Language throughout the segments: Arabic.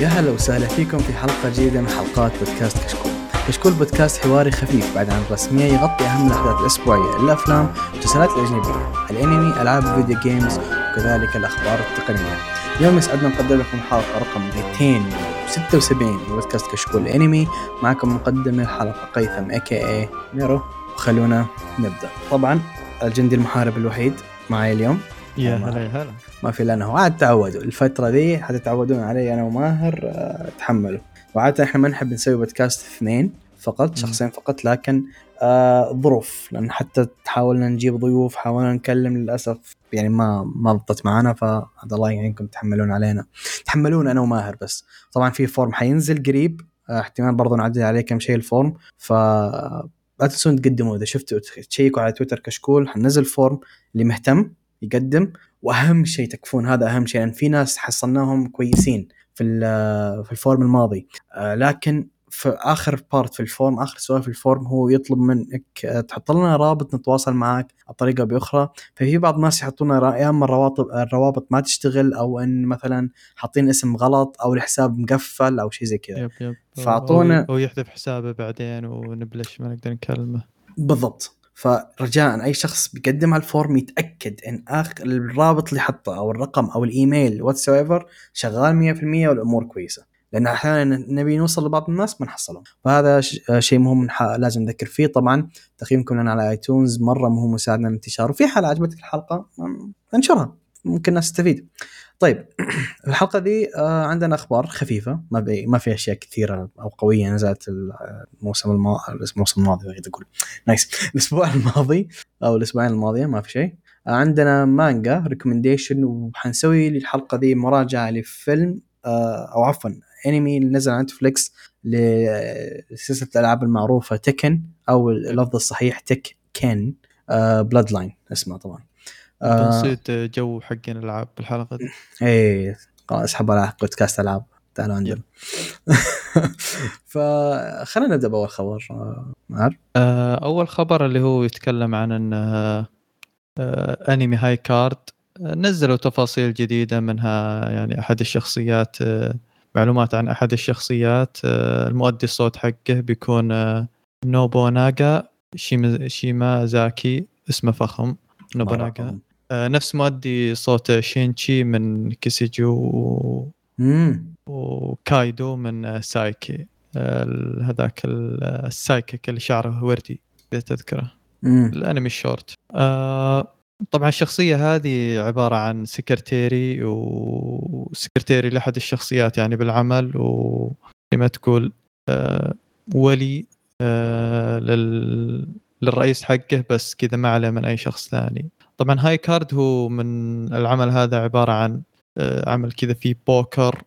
يا هلا وسهلا فيكم في حلقة جديدة من حلقات بودكاست كشكول. كشكول بودكاست حواري خفيف بعيد عن الرسمية يغطي أهم الأحداث الأسبوعية، الأفلام، المسلسلات الأجنبية، الأنمي، ألعاب ال video games، وكذلك الأخبار التقنية. اليوم يسعدنا نقدم لكم حلقة رقم 276 من بودكاست كشكول الأنمي، معكم مقدم الحلقة قيثم AKA ميرو، وخلونا نبدأ. طبعا الجندي المحارب الوحيد معي اليوم يا هلا يا هلا. ما في الا انه عاد تعودوا. الفترة ذي حتتعودون علي أنا وماهر آه، تحملوا. وعادة إحنا ما نحب نسوي بودكاست اثنين فقط شخصين فقط لكن آه ظروف. لأن حتى حاولنا نجيب ضيوف حاولنا نكلم للأسف يعني ما ما ضبطت معنا فهذا الله يعينكم تحملون علينا. تحملون أنا وماهر بس. طبعا في form حينزل قريب آه، احتمال برضو نعدل عليه كم شيء ال form ف لا تنسون تقدموا. إذا شفتوا check وا على تويتر كشكول حننزل form اللي مهتم يقدم وأهم شيء تكفون هذا أهم شيء لأن في ناس حصلناهم كويسين في في ال form الماضي. آه، لكن في آخر part في ال form آخر سؤال في ال form هو يطلب منك آه، تحط لنا رابط نتواصل معك بطريقة بأخرى. ففي بعض الناس يحطون يا أما الروابط الروابط ما تشتغل أو إن مثلا حاطين اسم غلط أو الحساب مقفل أو شيء زي كذا. فأعطونا- هو يحذف حسابه بعدين ونبلش ما نقدر نكلمه. بالضبط. فرجاء أي شخص بيقدم على ال form يتأكد إن اخر الرابط اللي حطه أو الرقم أو الإيميل whatever شغال 100% والأمور كويسة. لأن أحيانا نبي نوصل لبعض الناس ما نحصلهم. فهذا شيء مهم لازم نذكر فيه. طبعا تقييمكم لنا على ايتونز مرة مهم وساعدنا الانتشار. وفي حال عجبتك الحلقة انشرها. ممكن الناس تستفيد. طيب الحلقة دي آه، عندنا أخبار خفيفة ما بي ما في أشياء كثيرة أو قوية نزلت الموسم الماضي الموسم الماضي بغيت أقول. nice الأسبوع الماضي أو الأسبوعين الماضية ما في شيء. عندنا مانجا recommendation وحنسوي للحلقة دي مراجعة لفيلم آه، أو عفوا انمي اللي نزل على نتفليكس لسلسله الألعاب المعروفة تيكن أو اللفظ الصحيح تيككن Bloodline اسمه طبعا. نسيت جو حقين الألعاب بالحلقة دي. خلاص أسحب على بودكاست ألعاب. تعالوا عندنا فخلينا نبدأ بأول خبر. ماهر آه، أول خبر اللي هو يتكلم عن إن آه، آه، أنمي High Card نزلوا تفاصيل جديدة منها يعني أحد الشخصيات معلومات عن أحد الشخصيات المؤدي الصوت حقه بيكون نوبوناغا شيمازاكي اسمه فخم نوبوناغا. نفس مؤدي صوت شينشي من كيسيجو وكايدو من آه، سايكي. آه، هذاك ال- آه، ال psychic اللي شعره وردي اذا تذكره الأنمي الشورت. آه، طبعا الشخصية هذه عبارة عن سكرتيري وسكرتيري لأحد الشخصيات يعني بالعمل وزي ما تقول آه، ولي آه، لل للرئيس حقه بس كذا ما عليه من أي شخص ثاني. طبعا High Card هو من العمل هذا عبارة عن آه، عمل كذا فيه بوكر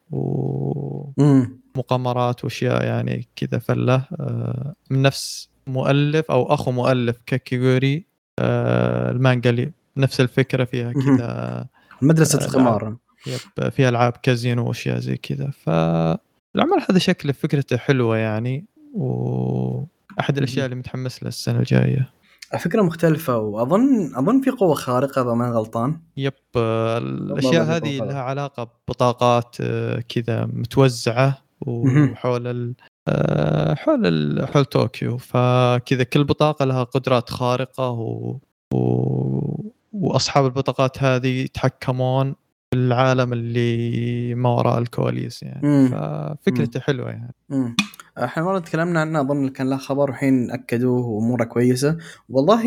ومقامرات وأشياء يعني كذا فلة. آه، من نفس مؤلف أو أخو مؤلف كاكيغوري آه، المانجا اللي نفس الفكرة فيها. كذا مدرسة آه، القمار يب فيها ألعاب كازينو وأشياء زي كذا. فالعمل هذا شكله فكرته حلوة يعني واحد الأشياء اللي متحمس لها السنة الجاية. فكرة مختلفة وأظن أظن في قوة خارقة إذا ما غلطان يب آه، الأشياء هذه. لها علاقة ببطاقات آه، كذا متوزعة. وحول ال آه، حول ال... حول طوكيو فكذا كل بطاقة لها قدرات خارقة و... و... وأصحاب البطاقات هذه يتحكمون في العالم اللي ما وراء الكواليس يعني مم. ففكرته حلوة يعني امم إحنا مرة تكلمنا عنه أظن كان له خبر وحين أكدوه وأموره كويسة. والله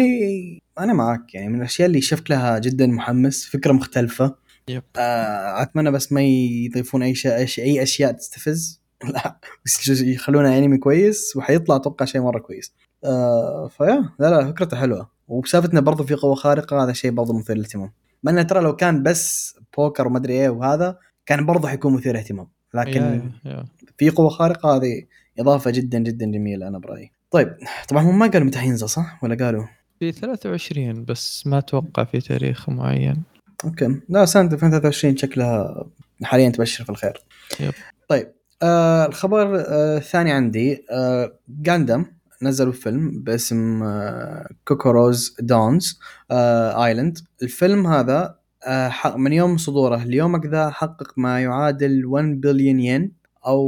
أنا معك يعني من الأشياء اللي شكلها جدا محمس فكرة مختلفة. يب. آه، أتمنى بس ما يضيفون أي شيء أي أشياء تستفز. لا بس يخلونها أنمي كويس وحيطلع أتوقع شيء مرة كويس. آه فيا لا لا فكرته حلوة. وبسالفتنا برضو في قوة خارقة هذا شيء برضو مثير للاهتمام. مع إنه ترى لو كان بس بوكر وما أدري إيه وهذا كان برضو حيكون مثير اهتمام لكن yeah yeah. في قوة خارقة هذه إضافة جدا جدا جميلة أنا برأيي. طيب طبعا هم ما قالوا متى حينزل صح؟ ولا قالوا؟ في 23 بس ما أتوقع في تاريخ معين أوكي لا سنة 2023 شكلها حاليا تبشر في الخير. yep. طيب آه الخبر آه الثاني عندي آه جاندام نزلوا فيلم باسم آه Cucuruz Doan's آه Island الفيلم هذا آه من يوم صدوره اليوم ذا حقق ما يعادل 1 بليون ين أو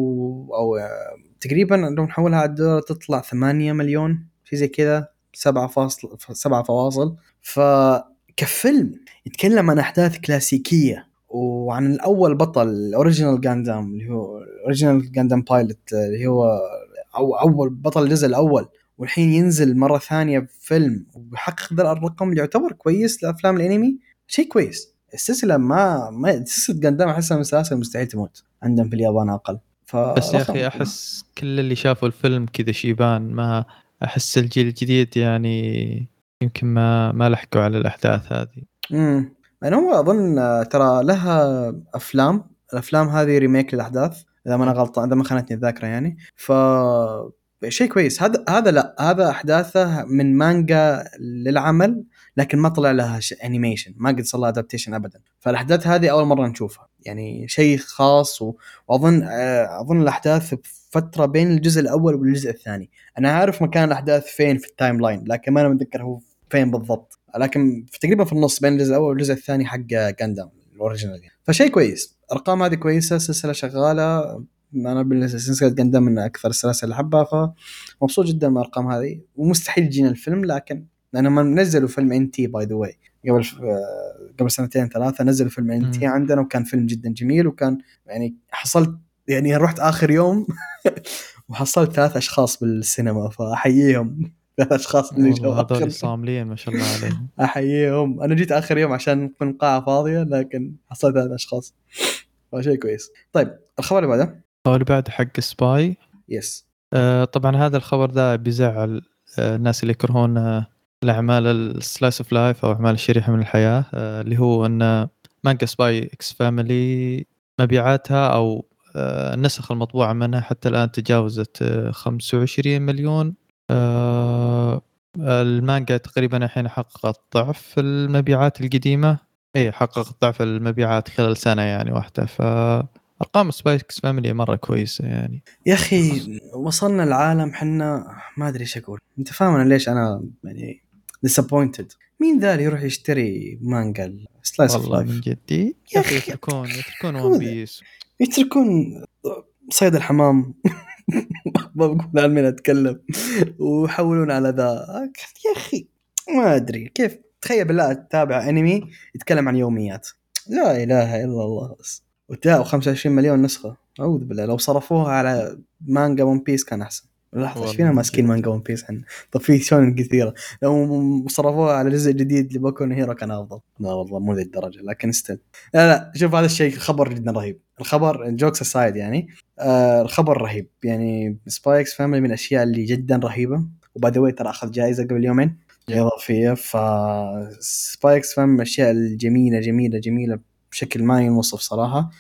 أو آه، تقريبا لو نحولها على الدولار تطلع 8 مليون شيء زي كذا 7 فاصل 7 فواصل. فكفيلم يتكلم عن أحداث كلاسيكية وعن الأول بطل ال original جاندام اللي هو original جاندام pilot اللي هو أو أول بطل الجزء الأول. والحين ينزل مرة ثانية بفيلم ويحقق ذا الرقم اللي يعتبر كويس لأفلام الأنمي. شيء كويس. السلسلة ما ما سلسلة جاندام أحسها من السلاسل مستحيل تموت. عندهم في اليابان أقل. بس يا أخي أحس كل اللي شافوا الفيلم كذا شيبان ما أحس الجيل الجديد يعني يمكن ما ما لحقوا على الأحداث هذه. امم أنا هو أظن ترى لها أفلام الأفلام هذه remake للاحداث إذا ما أنا غلطان إذا ما خانتني الذاكرة يعني. ف شيء كويس. هذا هذا لا هذا أحداثه من مانجا للعمل لكن ما طلع لها animation ما قد صار لها adaptation ابدا. فالأحداث هذه أول مرة نشوفها. يعني شيء خاص و... وأظن آه، أظن الأحداث فترة بين الجزء الأول والجزء الثاني. أنا عارف مكان الأحداث فين في ال timeline لكن ما أنا متذكر هو فين بالضبط. لكن في تقريبا في النص بين الجزء الأول والجزء الثاني حق جاندام ال original فشيء كويس. ارقام هذه كويسة السلسله شغالة. أنا بالسلسله جاندام من أكثر السلاسل اللي أحبها فمبسوط جدا من الأرقام هذه. ومستحيل يجينا الفيلم لكن لأنهم نزلوا فيلم ان تي by the way قبل قبل سنتين ثلاثة نزلوا فيلم ان تي عندنا وكان فيلم جدا جميل وكان يعني حصلت يعني رحت آخر يوم وحصلت ثلاث أشخاص بالسينما فأحييهم. ثلاث أشخاص اللي جو هذول صاملين ما شاء الله عليهم. أحييهم. أنا جيت آخر يوم عشان تكون القاعه فاضية لكن حصلت ثلاث أشخاص. فشيء كويس. طيب الخبر اللي بعده؟ الخبر اللي بعده حق Spy. Yes آه طبعا هذا الخبر ده بيزعل آه الناس اللي يكرهون الأعمال ال slice of life أو أعمال الشريحة من الحياة آه اللي هو إن مانجا Spy x Family مبيعاتها أو آه النسخ المطبوعة منها حتى الآن تجاوزت آه 25 مليون آه المانجا تقريبا الحين حققت ضعف المبيعات القديمة. اي حققت ضعف المبيعات خلال سنة يعني واحدة. ف أرقام Spy x Family مرة كويسة يعني. يا أخي وصلنا العالم حنا ما أدري إيش أقول. أنت فاهم أنا ليش أنا يعني disappointed مين ذا اللي يروح يشتري مانجا slice والله من جدي. يا أخي يتركون يتركون One Piece يتركون صيد الحمام. ما بقول عن مين أتكلم. ويحولون على ذا. يا أخي ما أدري. كيف؟ تخيل بالله تتابع أنمي يتكلم عن يوميات. لا إله إلا الله. وتلاقوا 25 مليون نسخة. أعوذ بالله. لو صرفوها على مانجا One Piece كان أحسن. لحظة إيش فينا ماسكين مانجا One Piece إحنا؟ طب في شونن كثيرة. لو صرفوها على جزء جديد لبوكو هيرو كان أفضل. لا والله مو ذي الدرجة لكن still لا لا شوف هذا الشيء خبر جدا رهيب. الخبر jokes aside يعني آه الخبر رهيب. يعني Spy x Family من الأشياء اللي جدا رهيبة. و by the ترى أخذ جائزة قبل يومين إضافية. ف Spy x Fam من الأشياء الجميلة جميلة جميلة بشكل ما ينوصف صراحة.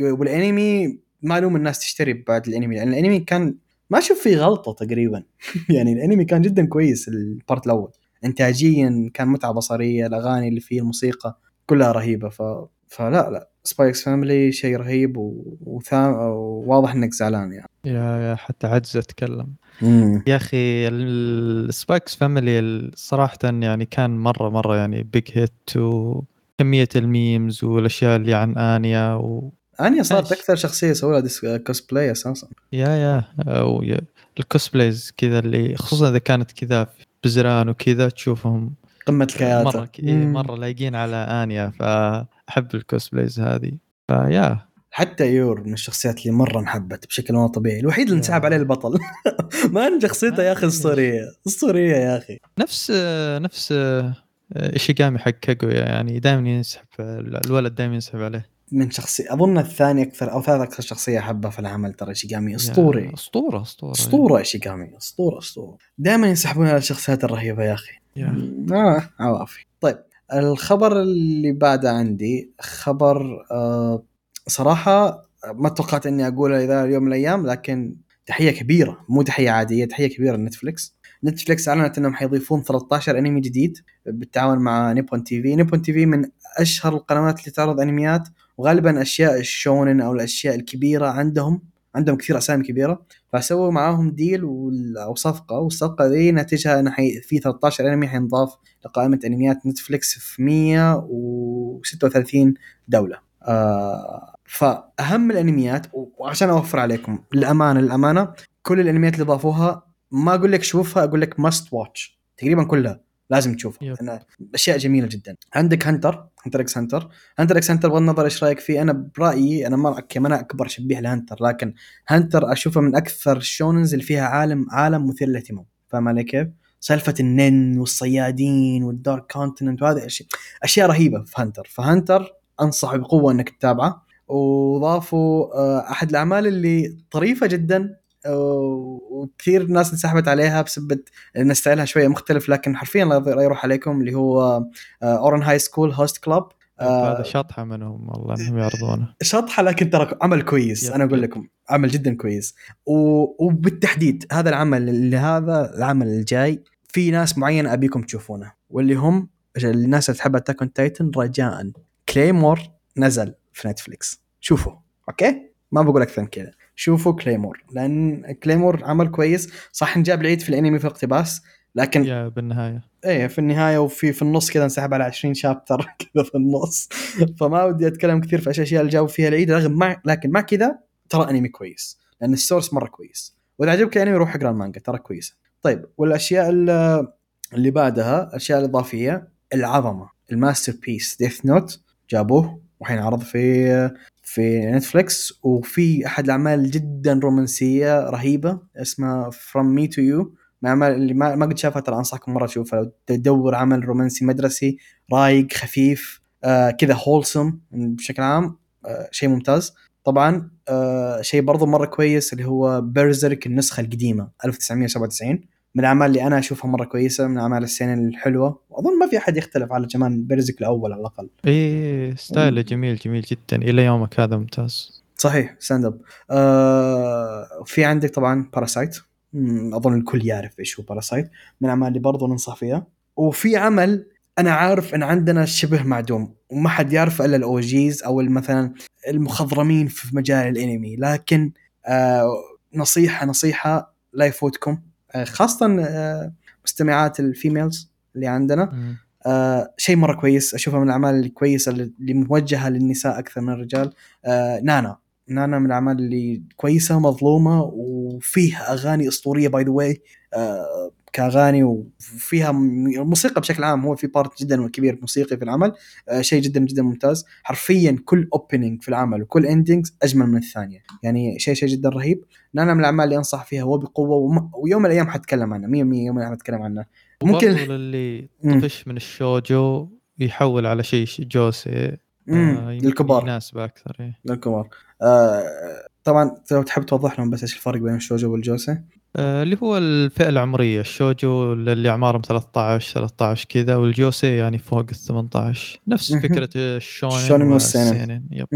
والأنمي معلوم الناس تشتري بعد الأنمي لأن الأنمي كان ما أشوف فيه غلطة تقريبا. يعني الأنمي كان جدا كويس ال part الأول. إنتاجيا كان متعة بصرية الأغاني اللي فيه الموسيقى كلها رهيبة. ف... فلا لا. Spy x Family شيء رهيب وثام وواضح إنك زعلان يعني. Yeah yeah حتى عجز أتكلم. مم. يا أخي ال Spy x Family صراحة يعني كان مرة مرة يعني big hit وكميه ال memes والأشياء اللي عن انيا و انيا صارت أكثر شخصية سووا لها كوسبلاي أساسا yeah yeah. ال cosplays كذا اللي خصوصا إذا كانت كذا بزران وكذا تشوفهم قمة الكياتة مرة ك... مرة لايقين على آنيا فأحب ال cosplays هذه. فيا. حتى يور من الشخصيات اللي مرة انحبت بشكل مو طبيعي الوحيد اللي انسحب عليه البطل. ما أن شخصيته يا أخي اسطوريه اسطوريه يا أخي. نفس نفس إيشيغامي حق كاغويا يعني دائما ينسحب الولد دائما ينسحب عليه. من شخصية أظن الثاني أكثر أو ثالث أكثر شخصية أحبها في العمل ترى شيغامي أسطوري. أسطورة أسطورة. أسطورة شيغامي أسطورة أسطورة. دائما ينسحبون على الشخصيات الرهيبة يا أخي. آه عوافي. طيب الخبر اللي بعده عندي خبر آه صراحة ما توقعت إني أقوله إذا اليوم من الأيام لكن تحية كبيرة مو تحية عادية تحية كبيرة ل Netflix Netflix أعلنت إنهم حيضيفون 13 أنمي جديد بالتعاون مع Nippon TV. Nippon TV من أشهر القنوات اللي تعرض أنميات وغالبا أشياء الشونن أو الأشياء الكبيرة عندهم عندهم كثير أسامي كبيرة فسووا معاهم deal أو صفقة والصفقة ذي نتيجها إنه. في 13 أنمي حينضاف لقائمة أنميات Netflix في 136 دولة آه فأهم الأنميات وعشان أوفر عليكم للأمانة للأمانة كل الأنميات اللي ضافوها ما أقول لك شوفها أقول لك must watch تقريبا كلها لازم تشوفها yep. أنا أشياء جميلة جدا. عندك Hunter Hunter x Hunter. Hunter x Hunter بغض النظر إيش رأيك فيه أنا برأيي أنا ما أنا أكبر شبيه ل Hunter لكن Hunter أشوفه من أكثر الشوننز اللي فيها عالم عالم مثير للاهتمام. فاهم علي كيف؟ سالفة النين والصيادين وال Dark Continent وهذه اشياء أشياء رهيبة في Hunter. ف Hunter انصح بقوة إنك تتابعه. وضافوا آه، أحد الأعمال اللي طريفة جدا وكثير ناس انسحبت عليها بسبب إن style ها شوية مختلف لكن حرفيا لا يروح عليكم اللي هو Ouran High School Host Club هذا شطحة منهم والله إنهم يعرضونه. شطحة لكن ترى عمل كويس أنا أقول. لكم عمل جدا كويس. وبالتحديد هذا العمل اللي هذا العمل الجاي في ناس معينه أبيكم تشوفونه واللي هم الناس اللي تحب Attack on Titan رجاء. Claymore نزل في Netflix شوفوا okay؟ ما بقول أكثر من كذا شوفوا Claymore لأن Claymore عمل كويس. صح انجاب العيد في الأنمي في الاقتباس لكن يا بالنهاية. إيه في النهاية وفي في النص كذا انسحب على 20 chapter كذا في النص. فما ودي أتكلم كثير في الاشياء اللي جاوا فيها العيد رغم مع لكن مع كذا ترى أنمي كويس لأن ال source مرة كويس. وإذا عجبك الأنمي روح اقرأ المانجا ترى كويسة. طيب والأشياء اللي بعدها الاشياء الاضافيه العظمة ال masterpiece Death Note جابوه والحين عرض في في Netflix وفي أحد الأعمال جدا رومانسية رهيبة اسمها From Me to You. من الأعمال اللي ما, ما قد شافها ترى انصحكم مرة تشوفها. لو تدور عمل رومانسي مدرسي رايق خفيف آه كذا wholesome بشكل عام آه شيء ممتاز. طبعا آه شيء برضو مرة كويس اللي هو Berserk النسخة القديمة 1997 من الأعمال اللي أنا أشوفها مرة كويسة من اعمال السنة الحلوة. وأظن ما في أحد يختلف على جمال Berserk الأول على الأقل. إيه style ه جميل جميل جدا إلى يومك هذا ممتاز. صحيح stand up آه في عندك طبعا Parasyte أظن الكل يعرف إيش هو Parasyte من الأعمال اللي برضو ننصح فيها. وفي عمل أنا عارف إن عندنا شبه معدوم وما حد يعرفه إلا ال OGs أو مثلا المخضرمين في مجال الأنمي. لكن آه نصيحة نصيحة لا يفوتكم. خاصة آه مستمعات ال females اللي عندنا. آه شيء مرة كويس أشوفها من الأعمال الكويسة اللي موجهة للنساء أكثر من الرجال. آه نانا. نانا من الأعمال اللي كويسة مظلومة وفيها أغاني أسطورية by the way كأغاني وفيها موسيقى بشكل عام هو في part جدا كبير موسيقي في العمل آه شيء جدا جدا ممتاز. حرفيا كل opening في العمل وكل endings أجمل من الثانية. يعني شيء شيء جدا رهيب. نانا من الأعمال اللي أنصح فيها وبقوه وم- ويوم من الأيام حتكلم عنها 100% يوم من الأيام حتكلم عنها. ممكن وبرضو للي مم. طفش من الشوجو يحول على شيء جوسي آه، للكبار. يناسبه أكثر إيه. للكبار. آه طبعا لو تحب توضح لهم بس إيش الفرق بين الشوجو والجوسي؟ آه، اللي هو الفئة العمرية الشوجو اللي أعمارهم 13 13 كذا والجوسي يعني فوق ال 18 نفس الشونن الشونن والسينن. والسينن. yep.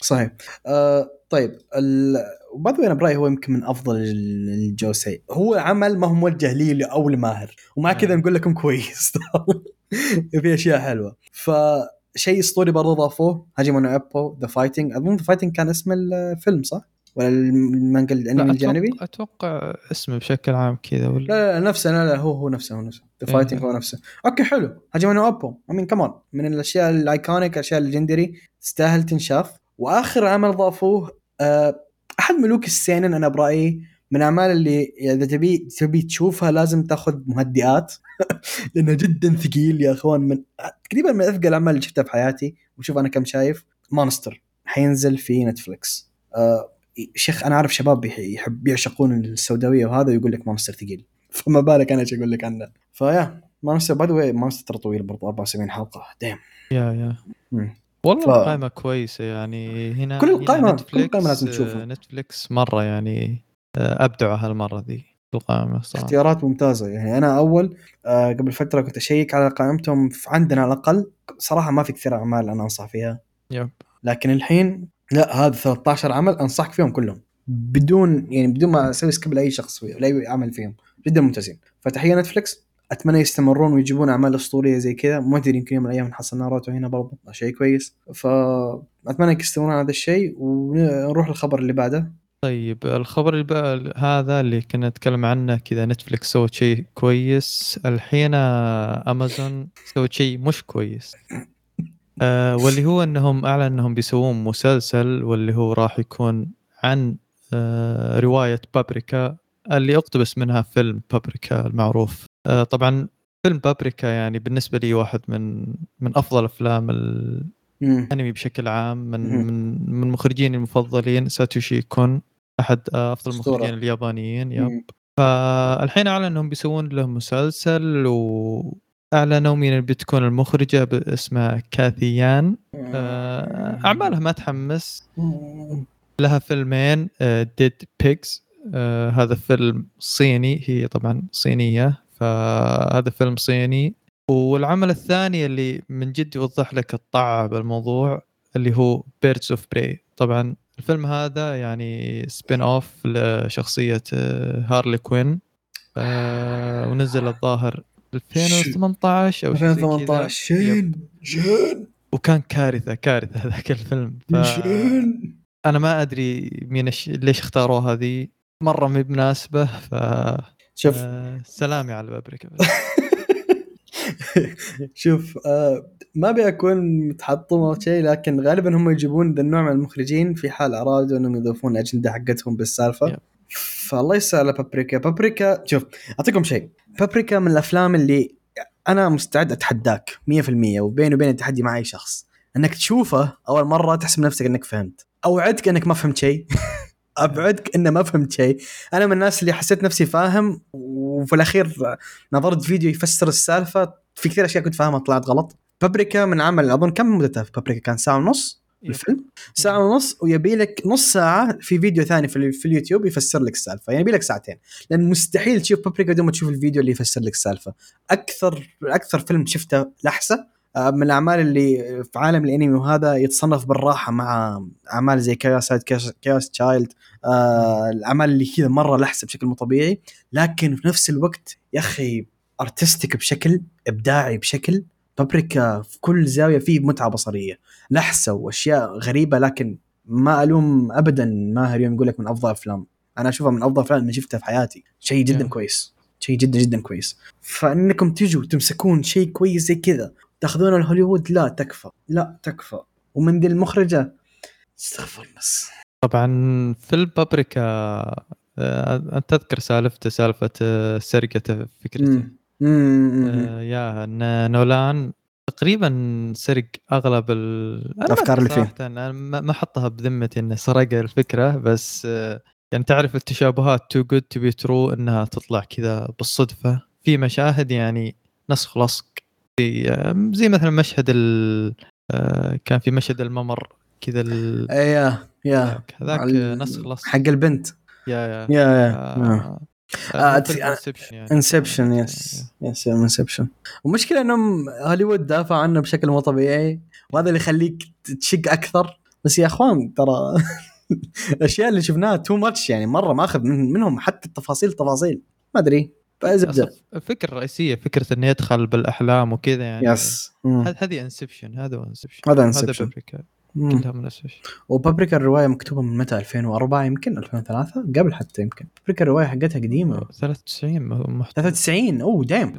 صحيح آه طيب ال... وبعد أنا برأيي هو يمكن من أفضل ال- الجوسي هو عمل ما هو موجه لي أو لماهر ومع كذا نعم. نقول لكم كويس في أشياء حلوة فشيء اسطوري برضه ضافوه هاجيمي نو ايبو The Fighting أظن The Fighting كان اسم الفيلم صح؟ ولا المانجا الانمي لا الجانبي؟ أتوقع أتوقع اسمه بشكل عام كذا ولا؟ لا لا نفسه لا لا هو هو نفسه هو نفسه. The. Fighting هو نفسه. okay حلو. هاجيمي نو ايبو I mean كمان من الأشياء ال iconic الأشياء ال legendary تستاهل تنشاف. وآخر عمل ضافوه آه، أحد ملوك السينن أنا برأيي من الاعمال اللي إذا تبي تبي تشوفها لازم تاخذ مهدئات. لأنه جدا ثقيل يا أخوان. من تقريبا من أثقل الأعمال اللي شفتها في حياتي. وشوف أنا كم شايف. مونستر حينزل في نتفلكس شيخ أنا عارف شباب يح- يحب يعشقون السوداوية وهذا ويقول لك مونستر ثقيل. فما بالك أنا إيش أقول لك عنه. فيا مونستر by the way مونستر ترى طويل برضه 74 حلقة. damn yeah yeah. والله ف- القائمة كويسة يعني. هنا كل هنا القائمة- كل القائمة لازم تشوفها. آه، نتفليكس مرة يعني آه، أبدعوا هالمرة ذي القائمة صراحة. اختيارات ممتازة يعني. أنا أول آه قبل فترة كنت أشيك على قائمتهم عندنا على الأقل صراحة ما في كثير أعمال أنا أنصح فيها. yep. لكن الحين لا هذا 13 عمل أنصحك فيهم كلهم. بدون يعني بدون ما أسوي skip لأي شخص لأي عمل فيهم. جدا ممتازين. فتحية نتفلكس أتمنى يستمرون ويجيبون أعمال أسطورية زي كذا. ما أدري يمكن يوم من الأيام نحصل ناروتو هنا برضه شيء كويس. فاتمنى يستمرون على هذا الشيء. ونروح للخبر اللي بعده. طيب الخبر اللي بقى هذا اللي كنا نتكلم عنه كذا. نتفلكس سوت شيء كويس. الحين أمازون سوت شيء مش كويس. آه واللي هو إنهم أعلن إنهم بيسوون مسلسل واللي هو راح يكون عن آه رواية بابريكا اللي أقتبس منها فيلم بابريكا المعروف. آه طبعا فيلم بابريكا يعني بالنسبة لي واحد من من أفضل أفلام الأنمي بشكل عام من من من مخرجيني المفضلين ساتوشي كون أحد أفضل المخرجين اليابانيين يب. فالحين أعلن إنهم بيسوون له مسلسل واعلنوا مين بتكون المخرجة اسمها كاثي يان آه، أعمالها ما تحمس. لها فيلمين Dead آه، Pigs آه، هذا فيلم صيني هي طبعا صينية فهذا فيلم صيني. والعمل الثاني اللي من جد يوضح لك الطعة بالموضوع اللي هو Birds of Prey طبعا الفيلم هذا يعني spin off لشخصية هارلي كوين ونزل الظاهر 2018 أو 2018 شين. شين. وكان كارثة كارثة هذاك الفيلم. ف... أنا ما أدري مين الش... ليش اختاروا هذه. مرة مي بمناسبه ف شوف. آه سلامي على بابريكا شوف آه ما أبي أكون متحطم أو شيء لكن غالبا هم يجيبون ذا النوع من المخرجين في حال أرادوا إنهم يضيفون الأجندة حقتهم بالسالفة. yep. فالله يسر على بابريكا. بابريكا شوف أعطيكم شيء. بابريكا من الأفلام اللي أنا مستعد أتحداك 100% وبيني وبين التحدي مع أي شخص. إنك تشوفه أول مرة تحسب نفسك إنك فهمت. أوعدك إنك ما فهمت شيء. أبعدك إنه ما فهمت شيء. أنا من الناس اللي حسيت نفسي فاهم وفي الأخير نظرت فيديو يفسر السالفة. في كثير أشياء كنت فاهمها طلعت غلط. بابريكا من عمل أظن كم مدته بابريكا؟ كان ساعة ونص؟ الفيلم؟ ساعة ونص ويبي لك نص ساعة في فيديو ثاني في, في اليوتيوب يفسر لك السالفة. يعني يبي لك ساعتين. لأن مستحيل تشوف بابريكا بدون ما تشوف الفيديو اللي يفسر لك السالفة. أكثر أكثر فيلم شفته لحسة آه، من الأعمال اللي في عالم الأنمي وهذا يتصنف بالراحة مع أعمال زي Chaos Chaos Child الأعمال اللي كذا مرة لحسة بشكل مو طبيعي. لكن في نفس الوقت يا أخي artistic بشكل إبداعي بشكل بابريكا في كل زاوية فيه متعة بصرية. لحسه واشياء غريبة لكن ما ألوم ابدا ماهر يوم يقول لك من أفضل أفلام. أنا أشوفها من أفضل أفلام اللي شفتها في حياتي. شيء جدا yeah. كويس. شيء جدا جدا كويس. فإنكم تجوا تمسكون شيء كويس زي كذا. تاخذونه لهوليوود لا تكفى. لا تكفى. ومن دي المخرجة؟ استغفر بس طبعا فيلم بابريكا أه تذكر سالفته سالفة آه، سرقته فكرته. آه يا ان نولان تقريبا سرق أغلب الأفكار اللي فيه. أنا ما احطها بذمتي انه سرق الفكرة بس آه يعني تعرف التشابهات too good to be true إنها تطلع كذا بالصدفة. في مشاهد يعني نسخ لصق. زي مثلا مشهد ال آه، كان في مشهد الممر كذا ال... yeah yeah. هذاك نسخ لصق. حق البنت. yeah yeah yeah. Inception yes yes Inception والمشكلة إنهم هوليوود دافع عنه بشكل مو طبيعي وهذا اللي يخليك تشق أكثر. بس يا إخوان ترى الأشياء اللي شفناها too much يعني مرة ماخذ من منهم حتى التفاصيل تفاصيل. ما أدري. فزبده الفكرة الرئيسيه فكرة إنه يدخل بالأحلام وكذا يعني. yes هذه Inception هذا Inception هذا Inception كلها من Inception وبابريكا الرواية مكتوبة من متى؟ 2004 يمكن 2003 قبل حتى يمكن. بابريكا الرواية حقتها قديمة. 93 محتوى. 93 oh damn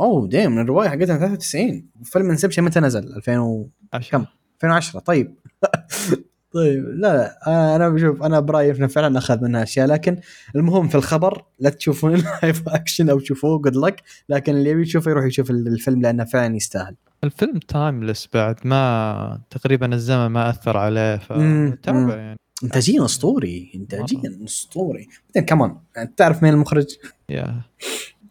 oh damn الرواية حقتها 93 فيلم Inception متى نزل؟ 2000 و... كم؟ 2010 طيب. طيب لا لا. أنا بشوف أنا برأيي إنه فعلا أخذ منها أشياء. لكن المهم في الخبر لا تشوفون ال live action أو تشوفوه good luck لكن اللي يبي يشوفه يروح يشوف الفيلم لأنه فعلا يستاهل. الفيلم timeless بعد ما تقريبا الزمن ما أثر عليه فتابع يعني. انتاجيا اسطوري انتاجيا اسطوري بعدين كمان يعني تعرف مين المخرج؟ yeah.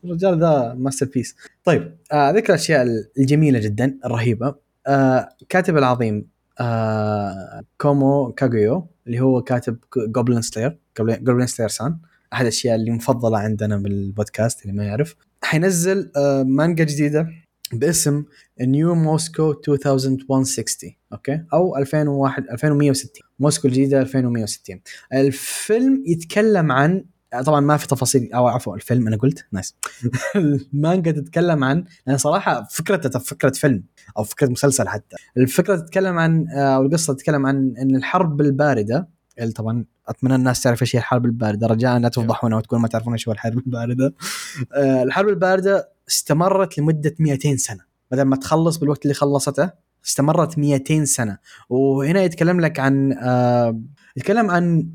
الرجال ذا masterpiece طيب آه ذكر الأشياء الجميلة جدا الرهيبة. آه كاتب العظيم آه كومو كاغيو اللي هو كاتب Goblin Slayer Goblin Slayer سان أحد الأشياء اللي مفضلة عندنا بالبودكاست اللي ما يعرف. حينزل آه مانجا جديدة. باسم نيو موسكو 2160 okay؟ أو 2001 2160 موسكو الجديدة 2160 الفيلم يتكلم عن طبعا ما في تفاصيل أو عفوا الفيلم أنا قلت؟ nice. المانجا تتكلم عن يعني صراحة فكرته فكرة فيلم أو فكرة مسلسل حتى. الفكرة تتكلم عن أو القصة تتكلم عن إن الحرب الباردة اللي طبعا أتمنى الناس تعرف إيش هي الحرب الباردة. رجاء لا تفضحونا وتقول ما تعرفون إيش هو الحرب الباردة. آه، الحرب الباردة استمرت لمدة 200 سنة. بدل ما تخلص بالوقت اللي خلصته استمرت 200 سنة. وهنا يتكلم لك عن آه يتكلم عن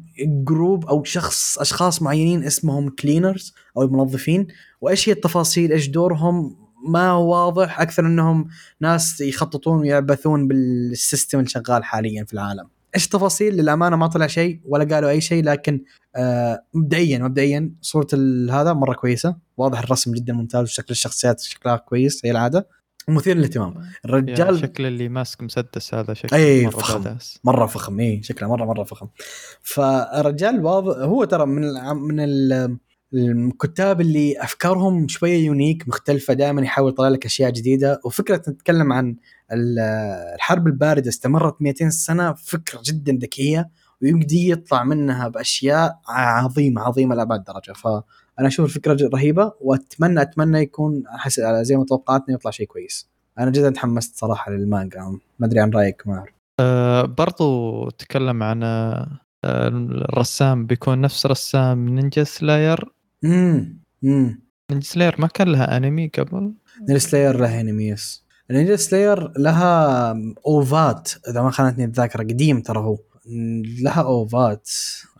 group أو شخص أشخاص معينين اسمهم cleaners أو المنظفين. وإيش هي التفاصيل؟ إيش دورهم؟ ما واضح. أكثر إنهم ناس يخططون ويعبثون بال system اللي شغال حاليا في العالم. إيش التفاصيل؟ للأمانة ما طلع شيء ولا قالوا أي شيء لكن آه مبدئيا مبدئيا صورة هذا مرة كويسة. واضح الرسم جدا ممتاز وشكل الشخصيات شكلها كويس زي العادة. مثير للاهتمام. الرجال شكل اللي ماسك مسدس هذا شكله اي مرة فخم. باداس. مرة فخم. اي شكله مرة مرة فخم. فالرجال واضح هو ترى من من ال- الكتاب اللي أفكارهم شوية يونيك مختلفة دائما يحاول يطلع لك أشياء جديدة. وفكرة نتكلم عن ال- الحرب الباردة استمرت 200 سنة فكرة جدا ذكية ويمدي يطلع منها بأشياء عظيمة عظيمة لأبعد درجة. فانا أشوف الفكرة رهيبة واتمنى أتمنى يكون على زي ما توقعت انه يطلع شيء كويس. أنا جدا تحمست صراحة للمانجا ما أدري عن رأيك ما اعرف آه، برضو تكلم عن آه، الرسام بيكون نفس رسام نينجا سلاير؟ امم امم نينجا سلاير ما كان لها أنمي قبل؟ نينجا سلاير لها أنمي yes. نينجا سلاير لها OVA ات إذا ما خانتني الذاكرة قديم ترى هو. لها OVA ات.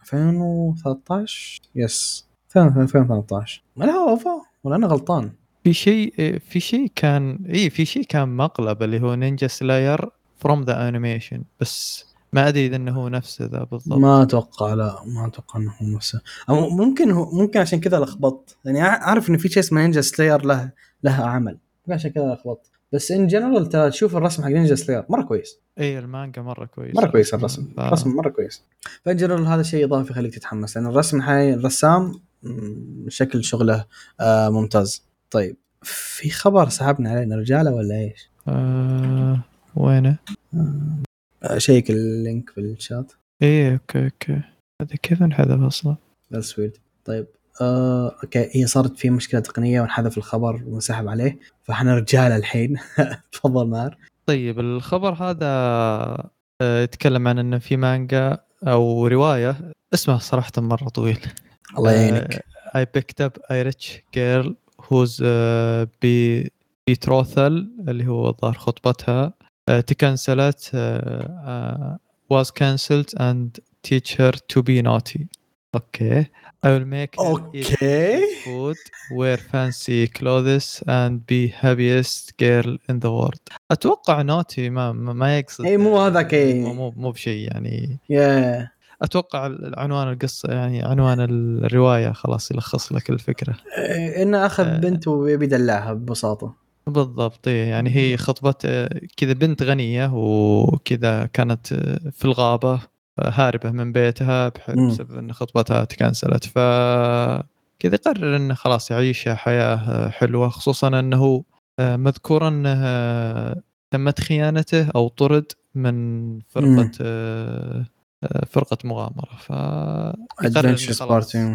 2013 yes. 2013 ما لها OVA ولا أنا غلطان. في شيء في شيء كان اي في شيء كان مقلب اللي هو نينجا سلاير from the animation بس ما أدري إذا إنه هو نفسه ذا بالضبط. ما أتوقع لا ما أتوقع إنه هو نفسه ممكن هو ممكن عشان كذا لخبطت. يعني أعرف إنه في شيء اسمه نينجا سلاير له لها عمل. ممكن عشان كذا لخبطت. بس in general ترى تشوف الرسم حق نينجا سلاير مرة كويس. اي المانجا مرة كويس. مرة كويس الرسم. ف- الرسم مرة كويس. ف in general هذا شيء إضافي يخليك تتحمس. لأن الرسم حاليا الرسام شكل شغله آه ممتاز. طيب في خبر سحبنا علينا رجاله ولا إيش؟ آه وينه؟ آه check ال link في الشات. إيه okay okay. هذا كيف انحذف أصلا؟ that's weird طيب آه، okay هي صارت في مشكلة تقنية وانحذف الخبر وانسحب عليه فاحنا رجاله الحين. تفضل مار. طيب الخبر هذا آه، يتكلم عن إنه في مانجا أو رواية اسمها صراحة مرة طويل. الله يعينك I picked up a rich girl whose uh, be betrothal اللي هو ظهر خطبتها uh, ت cancelled ت uh, uh, was cancelled and teach her to be naughty. Okay. I will make okay food, wear fancy clothes and be happiest girl in the world. أتوقع naughty ما ما يقصد إي مو هذاك إي. مو مو, بشيء يعني يا أتوقع عنوان القصة يعني عنوان الرواية خلاص يلخص لك الفكرة إيه، إنه أخذ آه. بنت ويبي يدلعها ببساطة بالضبط إيه، يعني هي خطبت آه، كذا بنت غنية وكذا كانت آه، في الغابة هاربه من بيتها. بسبب إن خطبتها تكنسلت ف كذا قرر إنه خلاص يعيش حياة حلوة خصوصا إنه مذكور إنه تمت خيانته أو طرد من فرقة فرقة مغامرة ف.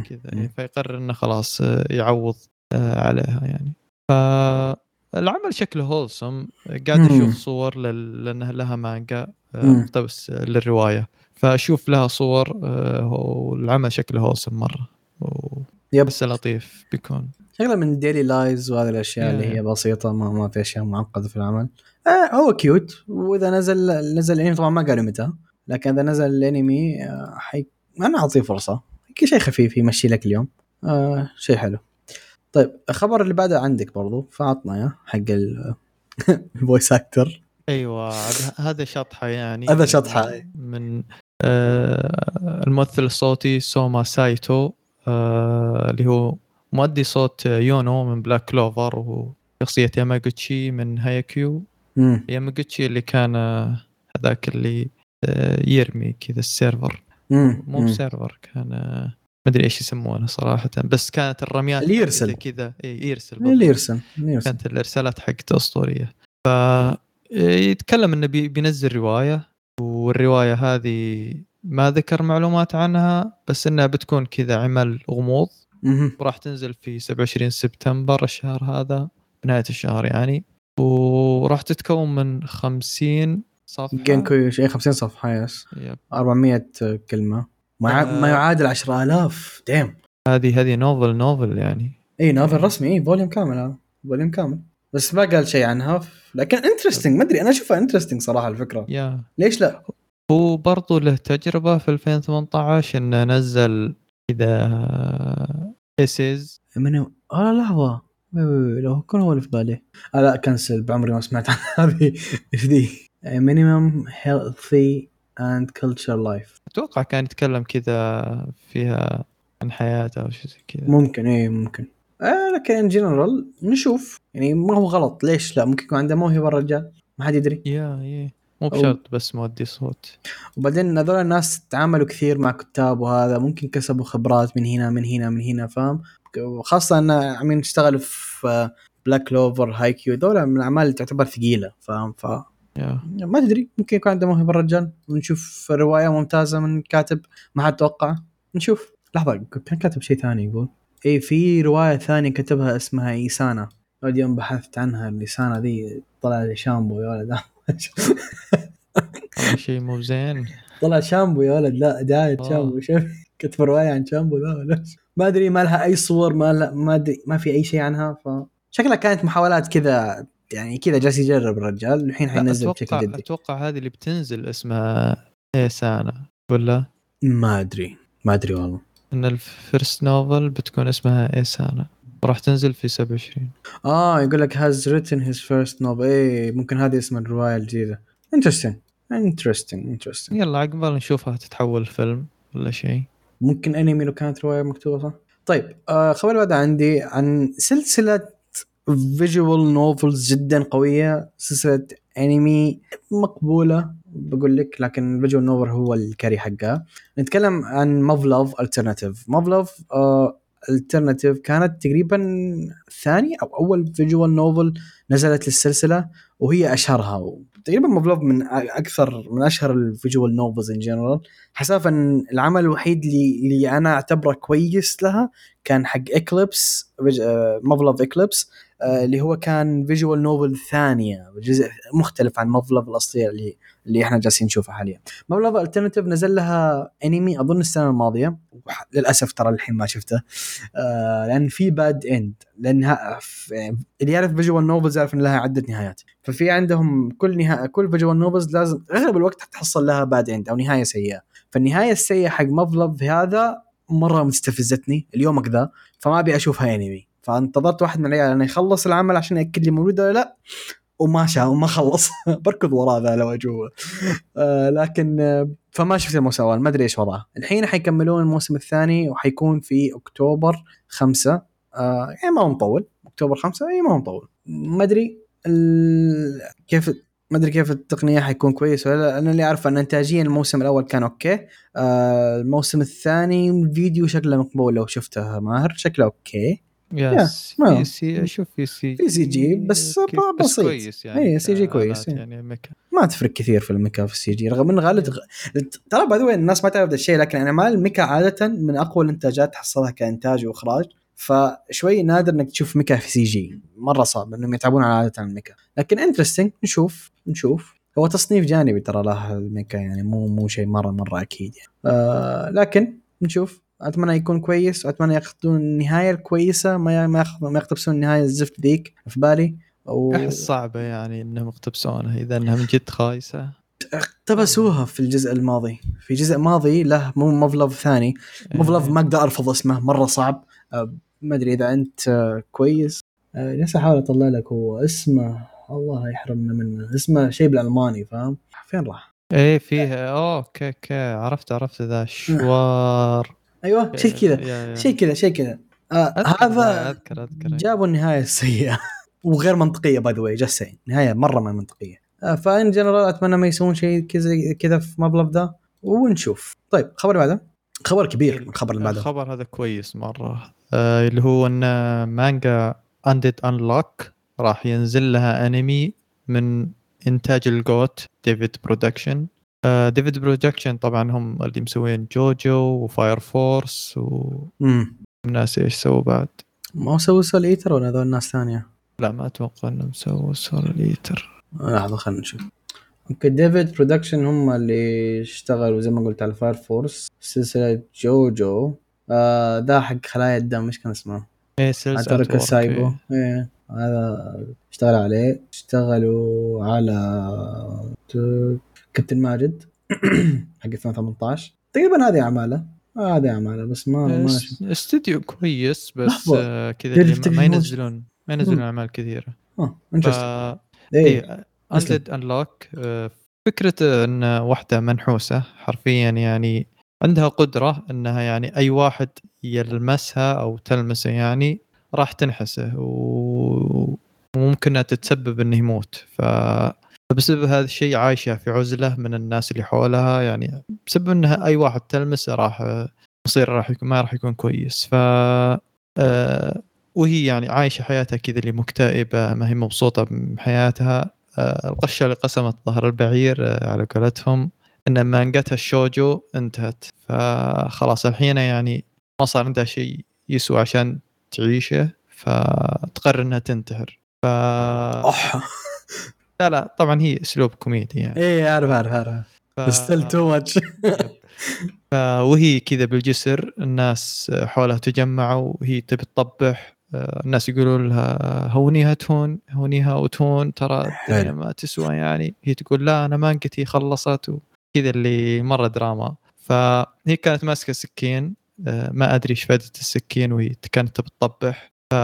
كذا. إيه، فيقرر إنه خلاص آه، يعوض آه، عليها يعني فالعمل شكله هولسم قاعد. أشوف صور لل- لأنها لها مانجا آه،. مقتبس للرواية فأشوف لها صور آه، والعمل شكله wholesome مرة و- yep. بس لطيف بيكون شغله من daily lives وهذه الأشياء اللي yeah. هي بسيطة ما, ما في أشياء معقدة في العمل آه هو cute وإذا نزل نزل الأنمي طبعا ما قالوا متى لكن إذا نزل الأنمي آه حي... أنا أعطيه فرصة. كل شيء خفيف يمشي لك اليوم. آه شيء حلو. طيب الخبر اللي بعده عندك برضو فعطنا يا حق ال- ال voice actor أيوه هذا شطحة يعني. هذا شطحة، أي. من آه، الممثل الصوتي سوما سايتو آه، اللي هو مؤدي صوت يونو من بلاك كلوفر وشخصية ياماغوتشي من هايكيو. ياماغوتشي اللي كان آه، هذاك اللي يرمي كذا ال server. مو. ب server كان ما أدري إيش يسمونه صراحة بس كانت الرميات اللي يرسل. كذا إيه، يرسل اللي بالضبط. يرسل اللي يرسل كانت الإرسالات حقته أسطورية ف يتكلم إنه بي- بينزل رواية والرواية هذه ما ذكر معلومات عنها بس إنها بتكون كذا عمل غموض. وراح تنزل في 27 سبتمبر الشهر هذا بنهايه الشهر يعني وراح تتكون من 50 صفحة. جينكو شيء 50 صفحة يس. يب. 400 كلمة. ما آه. ما يعادل 10000 ديم هذه هذه نوفل نوفل يعني. اي نافل رسمي. اي فوليوم كامل هذا. فوليوم كامل. بس ما قال شيء عنها. لكن انترستنج ما أدري أنا أشوفها انترستنج صراحة الفكرة. يا. ليش لا؟ هو برضو له تجربة في 2018 إنه نزل كذا اسيز من آه لحظة. لو كان هو اللي في بالي. آه لا كنسل بعمري ما سمعت عن هذه. إيش ذي؟ minimum healthy and culture life أتوقع كان يتكلم كذا فيها عن حياته أو شيء زي كذا. ممكن إيه ممكن. آه لكن in general نشوف. يعني ما هو غلط. ليش لا؟ ممكن يكون عنده موهبة الرجال. ما حد يدري. yeah yeah مو بشرط بس مؤدي صوت. وبعدين هذول الناس تعاملوا كثير مع كتاب وهذا. ممكن كسبوا خبرات من هنا من هنا من هنا فاهم؟ خاصة إن عم يشتغلوا في بلاك كلوفر هايكيو دول من الأعمال اللي تعتبر ثقيلة فاهم؟ ف يا ما تدري ممكن يكون عنده موهبة الرجال. ونشوف رواية ممتازة من كاتب ما حد توقع. نشوف. لحظة كان كاتب شيء ثاني يقول. اي في رواية ثانية كتبها اسمها إيسانا. بعد يوم بحثت عنها الإيسانا ذي طلع لي شامبو يا ولد. شيء مو زين طلع شامبو يا ولد. لا دايت آه. شامبو. شوف كتب رواية عن شامبو ذا. ولا؟ ما أدري ما لها أي صور ما لها ما أدري ما في أي شيء عنها. ف شكلها كانت محاولات كذا يعني كذا جالس يجرب الرجال الحين حينزل بشكل جدي. أتوقع هذه اللي بتنزل اسمها إيسانا ولا؟ ما أدري ما أدري والله. إن ال first novel بتكون اسمها إيسانا. وراح تنزل في 27 آه يقول لك has written his first novel. إيه ممكن هذه اسم الرواية الجديدة. Interesting interesting interesting. يلا عقبال نشوفها تتحول فيلم ولا شيء. ممكن أنمي لو كانت رواية مكتوبة صح؟ طيب آه خبر بعد عندي عن سلسلة visual novels جدا قوية سلسلة انمي مقبولة بقول لك لكن ال visual novel هو ال carry حقها. نتكلم عن مافلوف ألترناتيف مافلوف ألترناتيف كانت تقريبا ثاني أو أول visual novel نزلت للسلسلة وهي أشهرها. تقريبا مافلوف من أكثر من أشهر ال visual novels in general حسافة ان العمل الوحيد اللي, اللي أنا أعتبره كويس لها كان حق إكليبس مافلوف إكليبس اللي هو كان visual novel ثانية جزء مختلف عن مافلوف الأصلية اللي اللي إحنا جالسين نشوفها حاليا. اوف ألترناتيف نزل لها انمي أظن السنة الماضية. للأسف ترى الحين ما شفته. آه لأن في bad end لانها اللي يعرف visual novels يعرف إن لها عدة نهايات. ففي عندهم كل نهايه كل visual novels لازم أغلب الوقت تحصل لها bad end أو نهاية سيئة. فالنهاية السيئة حق مافلوف هذا مرة مستفزتني اليوم ذا فما أبي أشوفها انمي فانتظرت واحد من العيال إنه يخلص العمل عشان يأكد لي موجود ولا لا وما شاء وما خلص. بركض وراه ذا لو اشوفه آه لكن آه فما شفت الموسم ما أدري إيش وضعه. الحين حيكملون الموسم الثاني وحيكون في أكتوبر خمسة. آه يعني ما هو مطول. أكتوبر خمسة إي ما هو مطول. ما أدري. كيف ما أدري كيف التقنية حيكون كويس ولا لا. أنا اللي أعرفه إن إنتاجيا الموسم الأول كان أوكي. آه الموسم الثاني الفيديو شكله مقبول لو شفته ماهر شكله أوكي. yes ما- في C أشوف في C في C G بس بسيط. كويس يعني إيه، CG كويس،. يعني ما تفرق كثير في الميكا في ال CG رغم ان غالب ترى by the الناس ما تعرف ذا الشيء لكن اعمال الميكا عادة من أقوى الإنتاجات تحصلها كإنتاج وإخراج فشوي نادر إنك تشوف ميكا في CG مرة صعب إنهم يتعبون على عادة الميكا لكن interesting نشوف نشوف هو تصنيف جانبي ترى له الميكا يعني مو مو شيء مرة مرة أكيد يعني. آه لكن نشوف أتمنى يكون كويس وأتمنى ياخذون النهاية الكويسة ما ما ما يقتبسون النهايه الزفت ذيك في بالي. و... أحس صعبة يعني إنهم يقتبسونها إذا إنها من جد خايسة. اقتبسوها في الجزء الماضي. في جزء ماضي له مو مافلوف ثاني. مافلوف ما أقدر أرفض اسمه مرة صعب. أه، ما أدري إذا أنت أه، كويس. جالس احاول اطلع لك هو اسمه الله يحرمنا منه. اسمه شيء بالألماني فاهم؟ فين راح؟ إيه فيها. اوه أوكي أوكي. عرفت عرفت ذا شوار أيوه شيء كذا. شيء كذا شيء كذا. آه أذكر ذا، هذا أذكر أذكر. جابوا النهاية السيئة. وغير منطقية by the way just نهاية مرة ما منطقية. آه، ف in general أتمنى ما يسوون شيء كذا كذا في مافلوف ذا. ونشوف. طيب خبر بعده. خبر كبير الخبر اللي بعده. الخبر هذا كويس مرة. آه اللي هو إن مانجا أنديد أنلوك راح ينزل لها انمي من إنتاج ال GOAT ديفيد برودكشن ديفيد برودكشن طبعا هم اللي مسوين جوجو وفاير فورس امم والناس إيش سووا بعد؟ ما هو سووا سول إيتر ولا هذول ناس ثانية؟ لا ما أتوقع إنهم سووا سول إيتر. لحظة خلينا نشوف. أوكي ديفيد برودكشن هم اللي اشتغلوا زي ما قلت على فاير فورس سلسلة جوجو. آه ده حق خلايا الدم إيش كان اسمه؟ إيه سيلز آت وورك سايبو إيه هذا اشتغل عليه. اشتغلوا على كابتن ماجد حق 2018 تقريبا هذه أعماله هذه أعماله بس ما ما إس- استوديو كويس بس. آه، كذا ما-. ينزلون ما ينزلون. أعمال كثيرة آه interesting أسلم. أنديد أنلوك فكرة إن واحدة منحوسة حرفيا يعني عندها قدرة إنها يعني أي واحد يلمسها أو تلمسه يعني راح تنحسه و- وممكن إنها تتسبب إنه يموت ف فبسبب هذا الشيء عايشة في عزلة من الناس اللي حولها يعني بسبب إنها أي واحد تلمسه راح مصيره راح يكون ما راح يكون كويس. ف آه، وهي يعني عايشة حياتها كذا اللي مكتئبة ما هي مبسوطة بحياتها. آه، القشة اللي قسمت ظهر البعير آه، على قولتهم إن مانجتها الشوجو انتهت. فخلاص الحين يعني ما صار عندها شيء يسوى عشان تعيشه فتقرر إنها تنتحر. ف لا لا طبعا هي أسلوب كوميدي يعني. إيه عارف عارف عارف ف... بس still too much. وهي كذا بالجسر الناس حولها تجمعوا وهي تبي تطبح. آه، الناس يقولوا لها هونيها تهون هونيها وتهون. ترى. الدنيا ما تسوى يعني. هي تقول لا أنا مانجتي خلصت. وكذا اللي مرة دراما. فهي كانت ماسكة سكين آه، ما أدري إيش فائده السكين وهي كانت تبي تطبح. ف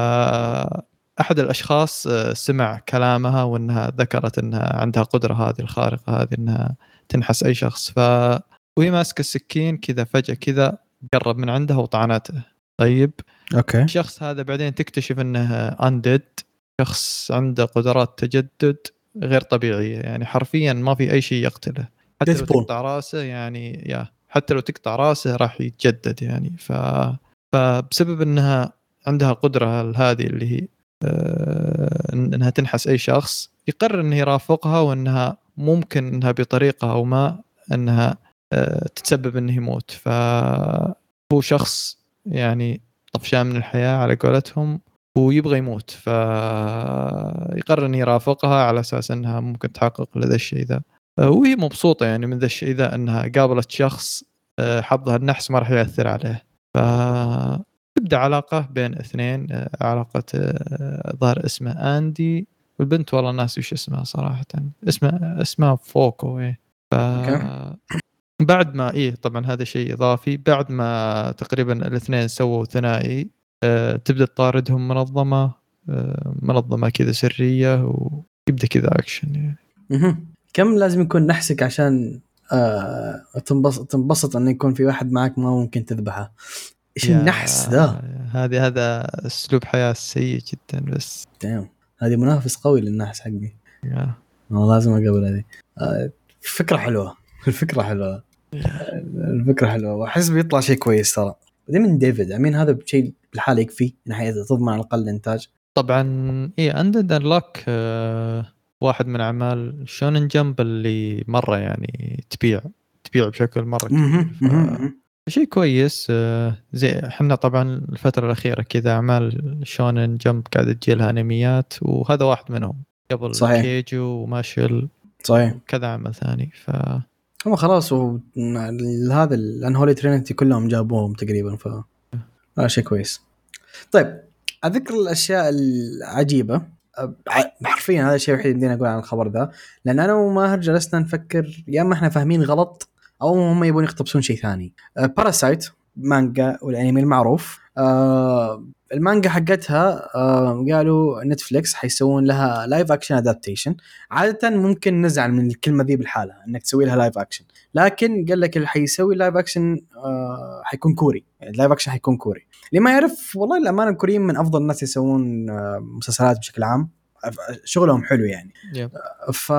أحد الأشخاص آه، سمع كلامها وإنها ذكرت إنها عندها قدرة هذه الخارقة هذه إنها تنحس أي شخص. ف وهي ماسكه السكين كذا فجأة كذا قرب من عندها وطعنته. طيب. أوكي. الشخص هذا بعدين تكتشف إنه undead شخص عنده قدرات تجدد غير طبيعية. يعني حرفيا ما في أي شيء يقتله. حتى لو. تقطع رأسه يعني يا حتى لو تقطع رأسه راح يتجدد يعني. ف فبسبب إنها عندها قدرة هذه اللي هي إنها تنحس أي شخص يقرر انه يرافقها وإنها ممكن إنها بطريقة أو ما إنها آه، تتسبب انه يموت فهو شخص يعني طفشان من الحياة على قولتهم ويبغى يموت. فيقرر انه يرافقها على أساس إنها ممكن تحقق لذا الشيء ذا. آه، وهي مبسوطة يعني من ذا الشيء ذا إنها قابلت شخص آه، حظها النحس ما راح ياثر عليه. ف تبدأ علاقة بين اثنين آه، علاقة آه، ظهر اسمه اندي والبنت والله ناسي وش اسمها صراحة. اسمها اسمها فوكو إيه. ف. بعد ما إيه طبعا هذا شيء إضافي. بعد ما تقريبا الاثنين سووا ثنائي آه، تبدأ تطاردهم منظمة آه، منظمة كذا سرية ويبدا كذا اكشن يعني مهم. كم لازم يكون نحسك عشان آه تنبسط تنبسط انه يكون في واحد معك ما ممكن تذبحه؟ إيش النحس ذا؟ هذه هذا أسلوب حياة سيء جدا بس. دايم. هذه منافس قوي للنحس حقي. يا. والله لازم أقبل هذه. آه فكرة حلوة. الفكرة حلوة. الفكرة حلوة. وأحس بيطلع شيء كويس ترى. بعدين من ديفيد. امين هذا شيء بالحاله يكفي. من حيث تضمن على الأقل الانتاج طبعا إيه Undead Unluck آه واحد من أعمال Shonen Jump اللي مرة يعني تبيع. تبيع بشكل مرة كبير. شيء كويس آه، زي إحنا طبعا الفترة الأخيرة كذا أعمال شونن جمب قاعدة تجي لها أنميات وهذا واحد منهم قبل صحيح. كيجو وماشل صحيح كذا عمل ثاني ف هم خلاص. هذا الانهولي ترينتي كلهم جابوهم تقريبا ف هذا شيء كويس طيب أذكر الأشياء العجيبة حرفيا هذا الشيء الوحيد اللي أقول عن الخبر ذا لأن أنا وماهر جلسنا نفكر يا أما إحنا فاهمين غلط أو هم يبون يقتبسون شيء ثاني. Parasyte مانجا والأنمي المعروف. آه المانجا حقتها آه قالوا نتفليكس حيسوون لها live action adaptation عادة ممكن نزعل من الكلمة ذي بالحالة إنك تسوي لها live action لكن قال لك اللي حيسوي live action آه حيكون كوري. ال live action حيكون كوري. اللي ما يعرف والله الأمانة الكوريين من أفضل الناس يسوون آه مسلسلات بشكل عام. شغلهم حلو يعني. Yep. ف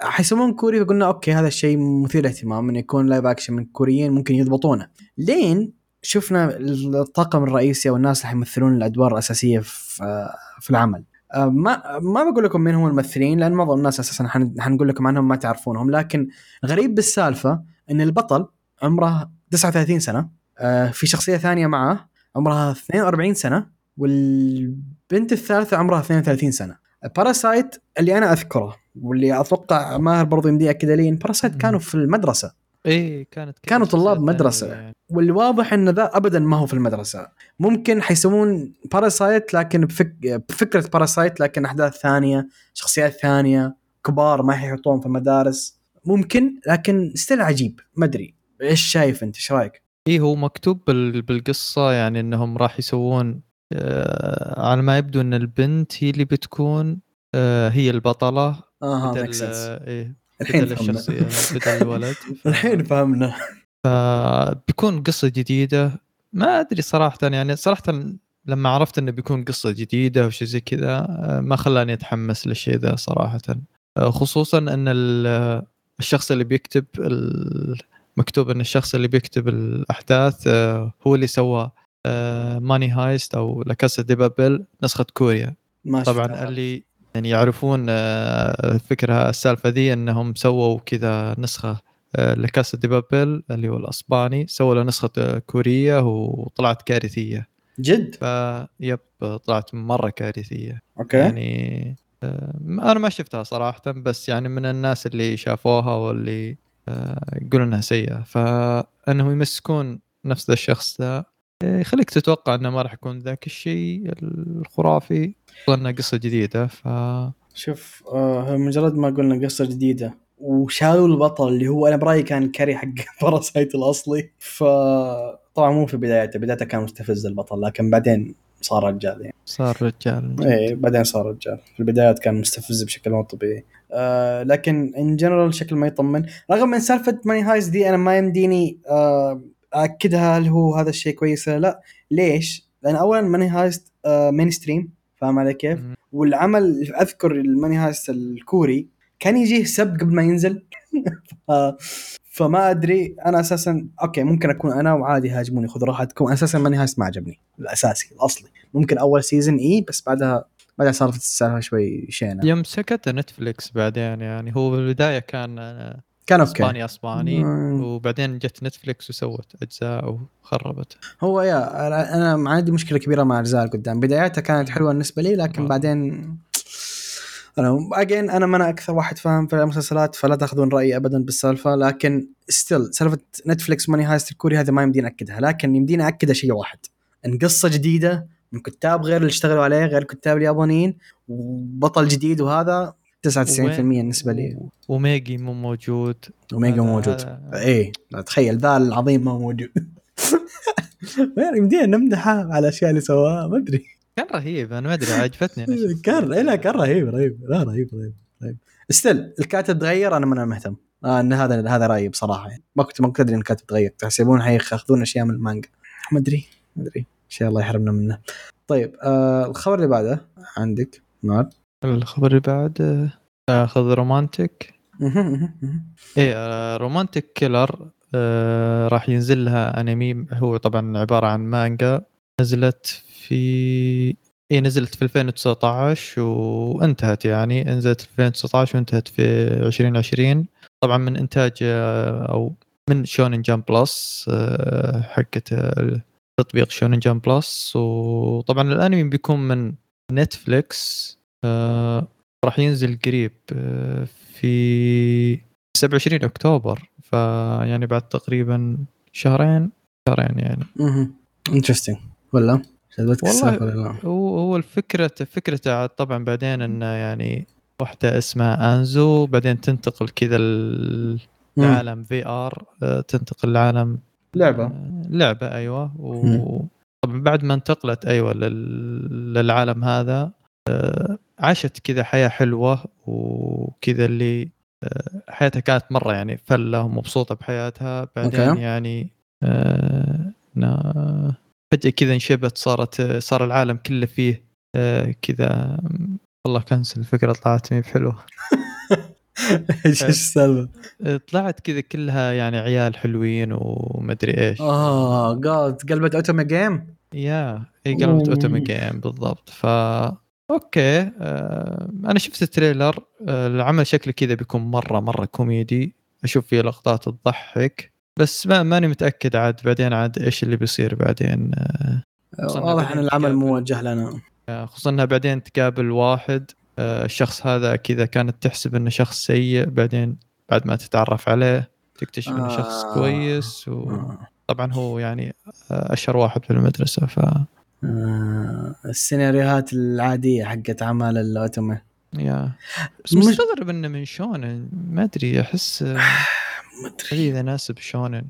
حيسوون كوري فقلنا أوكي هذا الشيء مثير للاهتمام إنه يكون live action من الكوريين ممكن يضبطونه. لين شفنا الطاقم الرئيسي أو الناس اللي حيمثلون الأدوار الأساسية في في العمل. آه، ما ما بقول لكم مين هم الممثلين لأن معظم الناس أساسا حن- حنقول لكم عنهم ما تعرفونهم لكن غريب بالسالفة إن البطل عمره 39 سنة آه، في شخصية ثانية معه عمرها 42 سنة والبنت الثالثة عمرها 32 سنة. Parasyte اللي أنا أذكره واللي أتوقع ماهر برضو يمدي كذا لين Parasyte مم. كانوا في المدرسة إيه كانت كانوا طلاب. ثانوية يعني. واللي واضح إن ذا ابدا ما هو في المدرسة ممكن حيسوون Parasyte لكن بفك... بفكرة Parasyte لكن أحداث ثانية شخصيات ثانية كبار ما حيحطوهم في المدارس ممكن لكن still عجيب ما أدري إيش شايف أنت إيش رأيك؟ إيه هو مكتوب بال- بالقصة يعني إنهم راح يسوون آه على ما يبدو إن البنت هي اللي بتكون آه هي البطلة أها بدل آه إيه الحين بدل فهمنا. الشخصية بدل الولد. ف- الحين فهمنا. فبيكون قصة جديدة. ما أدري صراحة يعني صراحة لما عرفت إنه بيكون قصة جديدة وشي زي كذا آه، ما خلاني أتحمس للشيء ذا صراحة. آه، خصوصا إن ال- الشخص اللي بيكتب مكتوب إن الشخص اللي بيكتب الأحداث هو اللي سوى Money Heist أو La Casa de Papel نسخة كوريا. ما طبعا. اللي يعني يعرفون آه، الفكرة السالفة ذي أنهم سووا كذا نسخة آه، La Casa de Papel اللي هو الأسباني سووا له نسخة آه، كورية وطلعت كارثية. جد؟ ف yep طلعت مرة كارثية. أوكي. يعني آه، أنا ما شفتها صراحة بس يعني من الناس اللي شافوها واللي يقولون إنها سيئة. فانهم يمسكون نفس الشخص ذا يخليك تتوقع إنه ما راح يكون ذاك الشيء الخرافي. وانها قصة جديدة ف شوف آه مجرد ما قلنا قصة جديدة وشالوا البطل اللي هو أنا برأيي كان carry حق Parasyte الأصلي. ف طبعا مو في بدايته بدايته كان مستفز البطل لكن بعدين صار رجال يعني. صار رجال. إيه بعدين صار رجال. في البدايات كان مستفز بشكل مو طبيعي. آه لكن in general شكل ما يطمن. رغم من سالفة Money Heist ذي أنا ما يمديني آه اكدها هل هو هذا الشيء كويس ولا لا ليش؟ لأن اولا Money Heist mainstream فاهم علي كيف؟ والعمل أذكر ال Money Heist الكوري كان يجيه سب قبل ما ينزل. فما أدري أنا أساسا أوكي ممكن أكون أنا وعادي هاجموني خذ راحتكم أساسا Money Heist ما عجبني الأساسي الأصلي ممكن أول season إي بس بعدها بعدها صارت السالفه شوي شينة يوم سكت نتفليكس بعدين يعني هو بالبدايه كان آه، كان أوكي. إسباني أسباني. مم. وبعدين جت نتفليكس وسوت أجزاء وخربت. هو يا أنا عندي مشكلة كبيرة مع اجزاء قدام بداياتها كانت حلوة بالنسبة لي لكن آه. بعدين أنا again أنا ما أنا أكثر واحد فاهم في المسلسلات فلا تأخذون رأيي ابدا بالسالفة. لكن still سالفة نتفلكس Money Heist الكوري هذا ما يمديني أكدها. لكن يمديني اكدها شيء واحد. إن قصة جديدة من كتاب غير اللي اشتغلوا عليه غير الكتاب اليابانيين وبطل جديد وهذا 99% بالنسبة لي. وميجي مو موجود. اوميجا هذا- موجود. لا تخيل ذا العظيم ما هو موجود يمدينا نمدحه على الاشياء اللي سواها ما أدري. كان رهيب أنا ما أدري عجبتني. كان لا كان رهيب رهيب لا رهيب رهيب رهيب. Still الكاتب تغير أنا ما أنا مهتم. آه إن هذا هذا رأيي بصراحة يعني. ما كنت ما كنت أدري إن الكاتب تغير. تحسبون حياخذون أشياء من المانجا. ما أدري ما أدري. ان شاء الله يحرمنا منه. طيب آه الخبر اللي بعده عندك نار الخبر اللي بعد آه، أخذ رومانتك. إيه آه، رومانتك كيلر آه، راح ينزل لها انمي هو طبعا عبارة عن مانجا نزلت في إيه نزلت في 2019 وانتهت يعني. نزلت في 2019 وانتهت في 2020 طبعا من إنتاج آه، أو من Shonen Jump Plus آه، حقت آه، تطبيق Shonen Jump Plus. وطبعا الأنمي بيكون من نتفليكس آه، راح ينزل قريب آه، في 27 أكتوبر فيعني بعد تقريبا شهرين شهرين يعني مهم. Interesting ولا؟ والله- ولا؟ هو هو الفكرة فكرته عاد طبعا بعدين انه يعني واحدة اسمها أنزو بعدين تنتقل كذا ال- مم. لعالم VR تنتقل لعالم لعبة آه، لعبة أيوه. وطبعا بعد ما انتقلت أيوه لل- للعالم هذا آه، عاشت كذا حياة حلوة وكذا اللي آه، حياتها كانت مرة يعني فلة ومبسوطة بحياتها بعدين أوكي. يعني آه، نا- فجأة كذا انشبت صارت صار العالم كله فيه آه، كذا والله cancel الفكرة طلعت مي بحلوة إيش إيش السالفة؟ آه، طلعت كذا كلها يعني عيال حلوين ومدري إيش آه جاد قلبت otome game yeah هي قلبت. otome game بالضبط ف أوكي آه أنا شفت ال trailer آه العمل شكله كذا بيكون مرة مرة كوميدي. أشوف فيه لقطات تضحك بس ما ماني متأكد عاد بعدين عاد إيش اللي بيصير بعدين خصوصاً واضح إن العمل موجه لنا. آه خصوصا إنها بعدين تقابل واحد آه الشخص هذا كذا كانت تحسب إنه شخص سيء بعدين بعد ما تتعرف عليه تكتشف إنه شخص آه. كويس وطبعا هو يعني آه، أشهر واحد في المدرسة ف آه، السيناريوهات العادية حقت أعمال ال otome. Yeah. بس مش- مستغرب إنه من shonen. ما أدري أحس آه، ما أدري. إذا ناسب shonen.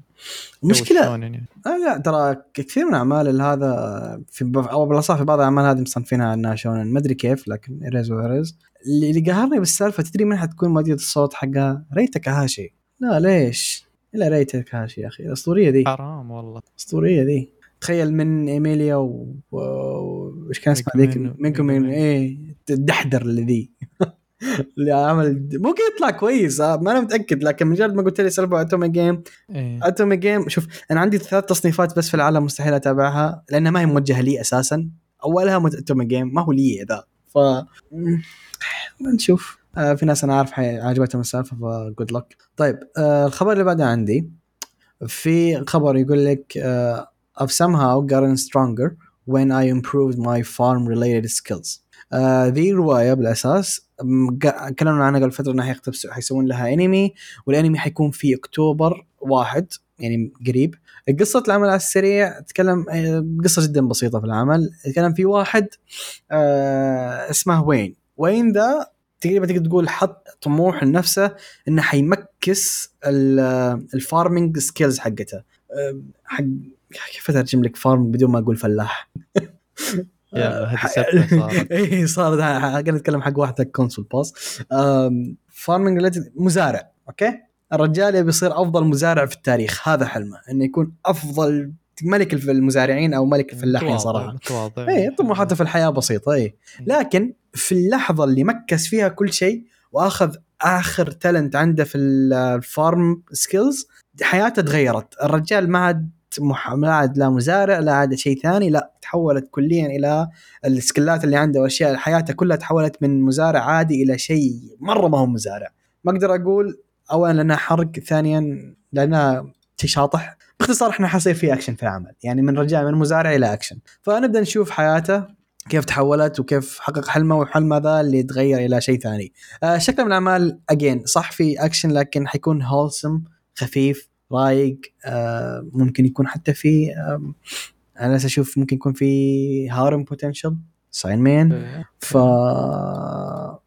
shonen يعني. آه لا ترى كثير من أعمال هذا في ب- أو بالأصح في بعض الأعمال هذه مصنفينها إنها shonen. ما أدري كيف لكن it is what it is اللي قهرني بالسالفة تدري من حتكون مؤدية الصوت حقها؟ ري تاكاهاشي لا ليش؟ إلا ري تاكاهاشي يا أخي. الأسطورية ذي حرام والله. اسطوريه ذي تخيل من إيميليا و و- كان اسمها ذيك؟ ميغومين. إيه الدحدر اللي ذي. اللي عمل ممكن يطلع كويس آه، ما أنا متأكد لكن مجرد ما قلت لي سالفه otome game. إيه. otome game شوف أنا عندي ثلاث تصنيفات بس في العالم مستحيل أتابعها لأنها ما هي موجهة لي أساسا. أولها أتومي جيم ما هو لي ذا ف نشوف. آه في ناس أنا عارف عجبتهم السالفة فجود لك طيب آه الخبر اللي بعده عندي في خبر يقول لك آه I've somehow gotten stronger when I improved my farm related skills. آه ذي روايه بالأساس. تكلمنا عنها قبل فترة حيقتبس حيسوون لها انمي والانمي حيكون في اكتوبر واحد يعني قريب. قصة العمل على السريع تتكلم آه، قصة جدا بسيطة في العمل. تتكلم في واحد آه اسمه وين. وين ذا تقريبا تقدر تقول حط طموح لنفسه إنه حي max ال- ال farming skills حقته. حق كيف اترجم لك farm بدون ما أقول فلاح. اي صارت. قاعد نتكلم حق واحد حق console بس farming مزارع أوكي؟ الرجال يبي يصير أفضل مزارع في التاريخ. هذا حلمه إنه يكون أفضل ملك المزارعين أو ملك الفلاحين صراحة. متواضع اي طموحاته في الحياة بسيطة اي لكن في اللحظة اللي max فيها كل شيء وأخذ آخر talent عنده في ال farm skills حياته تغيرت. الرجال ما عاد. ما عاد لا مزارع لا عاد شيء ثاني لا تحولت كليا إلى السكلات اللي عنده والاشياء حياته كلها تحولت من مزارع عادي إلى شيء مرة ما هو مزارع. ما أقدر أقول اولا لأنها حرق ثانيا لأنها شيء شاطح باختصار إحنا حيصير في أكشن في العمل يعني من رجال من مزارع إلى أكشن. فنبدأ نشوف حياته كيف تحولت وكيف حقق حلمه وحلمه ذا اللي تغير إلى شيء ثاني. آه شكل من الأعمال again صح في أكشن لكن حيكون wholesome خفيف. رايق آه ممكن يكون حتى في أنا أشوف ممكن يكون في harem potential sign إيه. ف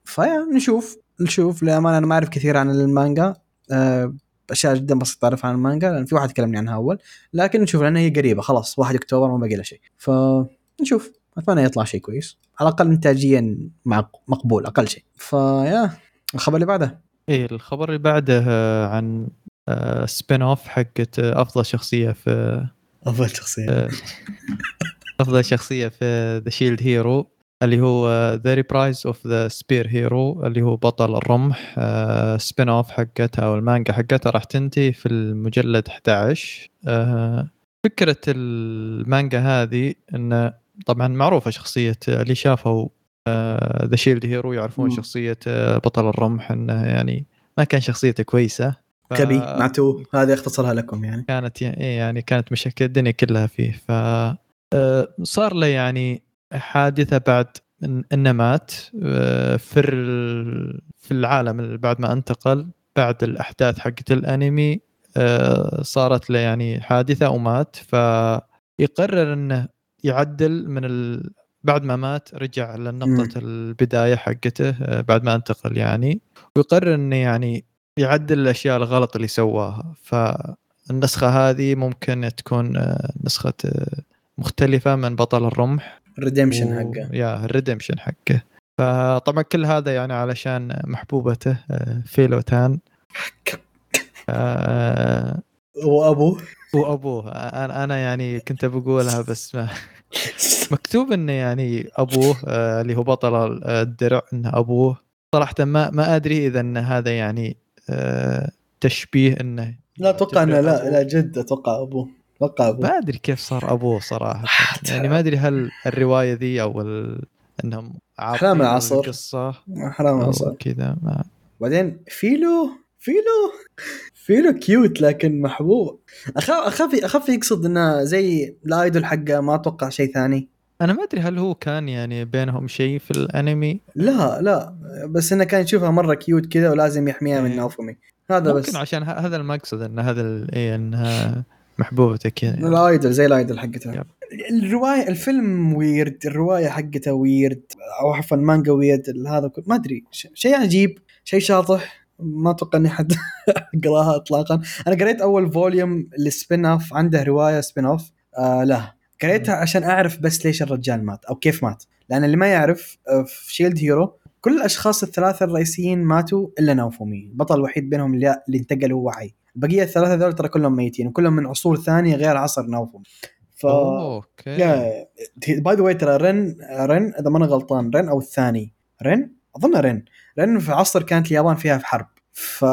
ف yeah نشوف نشوف. للأمانة أنا ما أعرف كثير عن المانجا آه، أشياء جدا بسيطة أعرفها عن المانجا لأن في واحد كلمني عنها أول. لكن نشوف لأن هي قريبة خلاص 1 أكتوبر ما باقي لها شيء. فنشوف أتمنى يطلع شيء كويس. على الأقل انتاجيا مقبول أقل شيء. ف yeah الخبر اللي بعده. إيه الخبر اللي بعده آه، عن spin-off حقت آه، أفضل شخصية في أفضل شخصية. آه، أفضل شخصية في The Shield Hero اللي هو The Reprise of the Spear Hero اللي هو بطل الرمح. spin-off حقتها أو المانجا حقتها راح تنتهي في المجلد 11 آه، فكرة المانجا هذه انه طبعا معروفة شخصية اللي شافوا The Shield Hero يعرفون مم. شخصية آه، بطل الرمح انه يعني ما كان شخصيته كويسة. ف- كبي معتوه هذه أختصرها لكم يعني. كانت يعني إيه يعني كانت مشاكل الدنيا كلها فيه. ف آه، صار له يعني حادثة بعد إن- إنه مات آه، في في العالم بعد ما انتقل بعد الأحداث حقت الأنمي آه، صارت له يعني حادثة ومات. فيقرر إنه يعدل من ال... بعد ما مات رجع لنقطة البداية حقته بعد ما انتقل يعني. ويقرر إنه يعني يعدل الأشياء الغلط اللي سواها. فالنسخة هذه ممكن تكون آه، نسخة آه، مختلفة من بطل الرمح. ال redemption و- حقه. Yeah ال redemption حقه. فطبعا كل هذا يعني علشان محبوبته آه، فيلوتان وأبوه؟ وأبوه. أنا يعني كنت بقولها بس ما مكتوب انه يعني أبوه اللي هو بطل الدرع انه أبوه. صراحة ما ما أدري إذا إن هذا يعني تشبيه إنه لا أتوقع إنه لا. لا جد أتوقع أبوه أتوقع أبوه ما أدري كيف صار أبوه صراحة يعني ما أدري هل الرواية ذي أو ال... إنهم أحلام العصر. القصة أو أصلاً. كذا ما بعدين فيلو فيلو فيلو cute لكن محبوب أخاف أخاف أخاف يقصد إنه زي ال idol حقه ما أتوقع شيء ثاني أنا ما أدري هل هو كان يعني بينهم شيء في الأنمي؟ لا لا بس إنه كان يشوفها مرة cute كذا ولازم يحميها من إيه. ناوفومي هذا ممكن بس. عشان هذا المقصد إن هذا إيه إنها محبوبتك كذا. ال idol زي ال idol حقته yep. الرواية الفيلم weird الرواية حقته weird أو عفوا المانجا weird هذا كل- ما أدري شيء عجيب شيء شاطح. ما أتوقع إني حد قراها اطلاقا. أنا قريت أول volume ال spin-off عنده رواية spin-off آه له قريتها عشان أعرف بس ليش الرجال مات أو كيف مات. لأن اللي ما يعرف آه، في Shield Hero كل الأشخاص الثلاثة الرئيسيين ماتوا إلا ناوفومي البطل الوحيد بينهم اللي, اللي انتقل هو وحي. البقية الثلاثة ذول ترى كلهم ميتين وكلهم من عصور ثانية غير عصر ناوفومي ف أوكي. By the way ترى رن رن إذا ما أنا غلطان رن أو الثاني. رن؟ أظن رن. رن في عصر كانت اليابان فيها في حرب. ف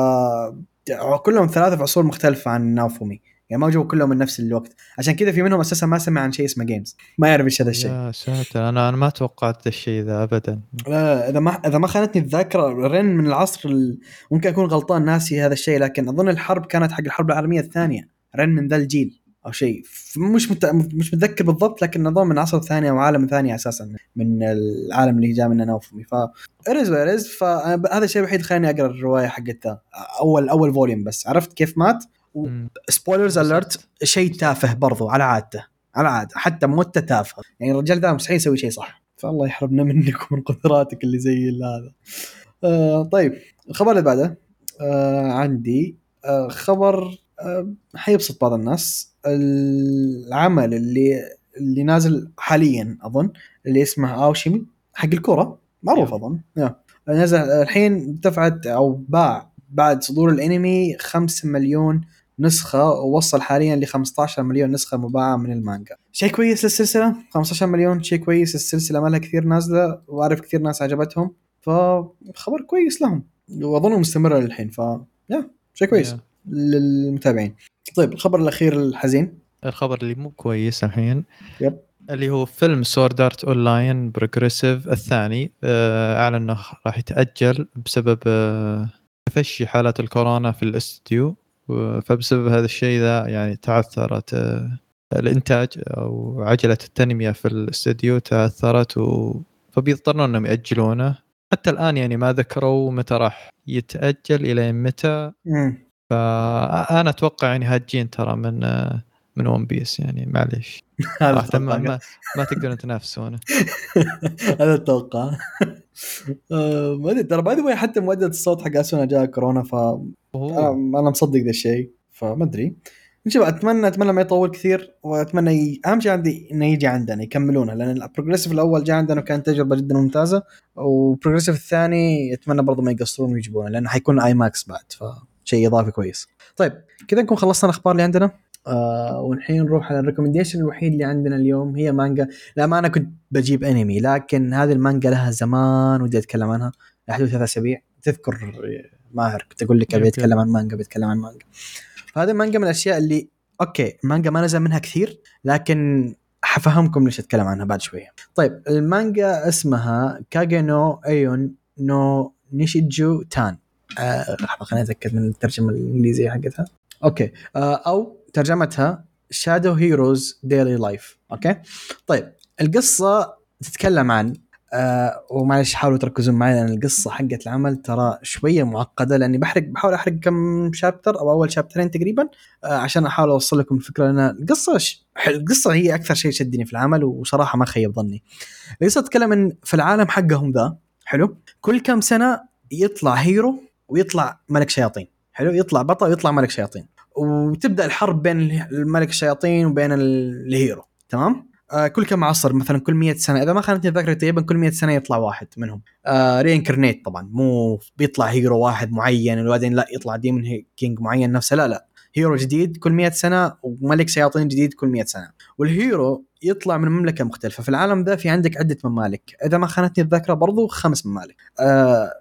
كلهم ثلاثة في عصور مختلفة عن ناوفومي يعني ما جو كلهم من نفس الوقت. عشان كذا في منهم أساسا ما سمع عن شيء اسمه جيمز ما يعرف إيش هذا الشيء. يا ساتر أنا أنا ما توقعت الشيء ذا ابدا. لا إذا ما إذا ما خانتني الذاكرة رن من العصر ال... ممكن أكون غلطان ناسي هذا الشيء لكن أظن الحرب كانت حق الحرب العالمية الثانية. رن من ذا الجيل أو شيء. مش مت... مش متذكر بالضبط لكن أظن من عصر ثاني أو عالم ثاني أساسا. من العالم اللي جاء منه نوفمي ف ارز وارز فهذا الشيء الوحيد خلاني أقرأ الرواية حقتها اول أول volume بس. عرفت كيف مات. spoilers alert شيء تافه برضو على عادته على عادة حتى موته تافهه يعني الرجال ذا مستحيل يسوي شيء صح. فالله يحرمنا منك ومن قدراتك اللي زي ال- هذا. آه طيب الخبر اللي بعده آه عندي آه خبر آه حيبسط بعض الناس. العمل اللي اللي نازل حاليا أظن اللي اسمه أوشيمي حق الكورة. معروف. أظن. نزل الحين دفعت أو باع بعد صدور الأنمي 5 مليون نسخة ووصل حاليا ل 15 مليون نسخة مباعة من المانجا. شيء كويس للسلسلة 15 مليون شيء كويس السلسلة ما لها كثير نازلة وأعرف كثير ناس عجبتهم فخبر كويس لهم وأظنه مستمرة للحين ف يا شيء كويس. للمتابعين. طيب الخبر الأخير الحزين الخبر اللي مو كويس الحين يب. اللي هو فيلم Sword Art Online Progressive الثاني آه، أعلن إنه راح يتأجل بسبب آه، تفشي حالات الكورونا في الاستديو فبسبب هذا الشيء ذا يعني تعثرت آه، الإنتاج أو عجلة التنمية في الاستديو تعثرت و... فبيضطرون إنهم يأجلونه. حتى الآن يعني ما ذكروا متى راح يتأجل إلى متى. فانا أتوقع يعني هاجين ترى من آه، من One Piece يعني معليش. هذا ما, ما, ما تقدرون تنافسونه. هذا التوقع آه، ما أدري ترى by the حتى مؤدي الصوت حق أسونا جاء كورونا ف أوه. أنا مصدق ذا الشيء فما أدري. نشوف اتمنى أتمنى ما يطول كثير وأتمنى ي... أهم شيء عندي إنه يجي عندنا يكملونه لأن ال Progressive الأول جاء عندنا وكانت تجربة جدا ممتازة وال Progressive الثاني أتمنى برضه ما يقصرون ويجيبونه لأنه حيكون IMAX بعد فشيء إضافي كويس. طيب كذا نكون خلصنا الأخبار اللي عندنا؟ آه والحين نروح على ال recommendation الوحيد اللي عندنا اليوم هي مانجا لا ما أنا كنت بجيب أنمي لكن هذه المانجا لها زمان ودي أتكلم عنها لحدود ثلاث أسابيع تذكر ماهر كنت أقول لك أبي. أتكلم عن مانجا بتكلم عن مانجا فهذه المانجا من الأشياء اللي okay المانجا ما نزل منها كثير لكن حفهمكم ليش أتكلم عنها بعد شوية. طيب المانجا اسمها كاجينو ايون نو نيشيجو تان. آه، لحظة خليني أتأكد من الترجمة الإنجليزية حقتها. okay آه، أو ترجمتها Shadow Hero's Daily Life okay طيب القصة تتكلم عن آه ومعلش حاولوا تركزون معي لأن القصة حقت العمل ترى شوية معقدة لأني بحرق بحاول أحرق كم chapter أو أول chapterين تقريبا آه عشان أحاول أوصل لكم الفكرة لأن القصة. القصة هي أكثر شيء شدني في العمل وصراحة ما خيب ظني. القصة تتكلم ان في العالم حقهم ذا حلو كل كم سنة يطلع hero ويطلع ملك شياطين حلو يطلع بطل ويطلع ملك شياطين وتبدأ الحرب بين الملك الشياطين وبين ال- ال hero تمام؟ آه كل كم عصر مثلا كل 100 سنة إذا ما خانتني الذاكرة تقريبا كل 100 سنة يطلع واحد منهم. آه reincarnate طبعا مو بيطلع hero واحد معين وبعدين لا يطلع demon king معين نفسه لا لا. hero جديد كل 100 سنة وملك شياطين جديد كل 100 سنة. وال hero يطلع من مملكة مختلفة. في العالم ذا في عندك عدة ممالك. إذا ما خانتني الذاكرة برضو خمس ممالك. آه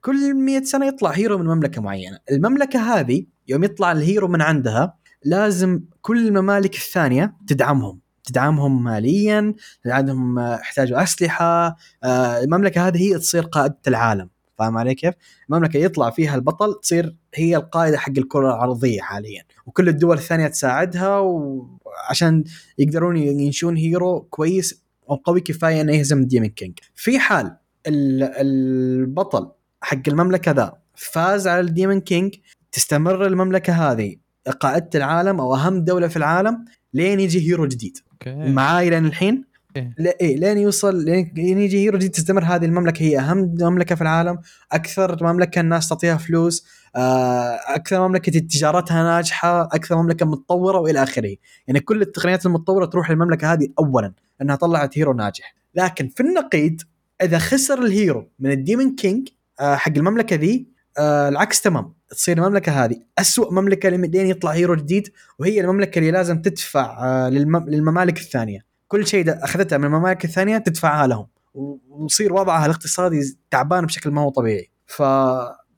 كل 100 سنة يطلع hero من مملكة معينة. المملكة هذه يوم يطلع ال hero من عندها لازم كل الممالك الثانية تدعمهم. تدعمهم ماليا تدعمهم آه، يحتاجوا أسلحة آه، المملكة هذه هي تصير قائدة العالم. فاهم علي كيف؟ المملكة يطلع فيها البطل تصير هي القائدة حق الكرة الأرضية حاليا. وكل الدول الثانية تساعدها وعشان يقدرون ينشون hero كويس أو قوي كفاية إنه يهزم demon king في حال ال- البطل حق المملكة ذا فاز على ال demon king تستمر المملكة هذه قائدة العالم أو أهم دولة في العالم لين يجي hero جديد. معاي لين الحين. إيه. لين يوصل لين لين يجي hero جديد تستمر هذه المملكة. هي أهم مملكة في العالم. أكثر مملكة الناس تعطيها فلوس. آه، أكثر مملكة تجارتها ناجحة. أكثر مملكة متطورة وإلى آخره. يعني كل التقنيات المتطورة تروح للمملكة هذه أول لأنها طلعت hero ناجح. لكن في النقيض إذا خسر ال hero من ال demon king آه، حق المملكة ذي آه، العكس تمام. تصير المملكة هذه أسوأ مملكة لين يطلع hero جديد وهي المملكة اللي لازم تدفع آه، للم- للممالك الثانية. كل شيء أخذتها من الممالك الثانية تدفعها لهم. ويصير وضعها الاقتصادي تعبان بشكل ما هو طبيعي. ف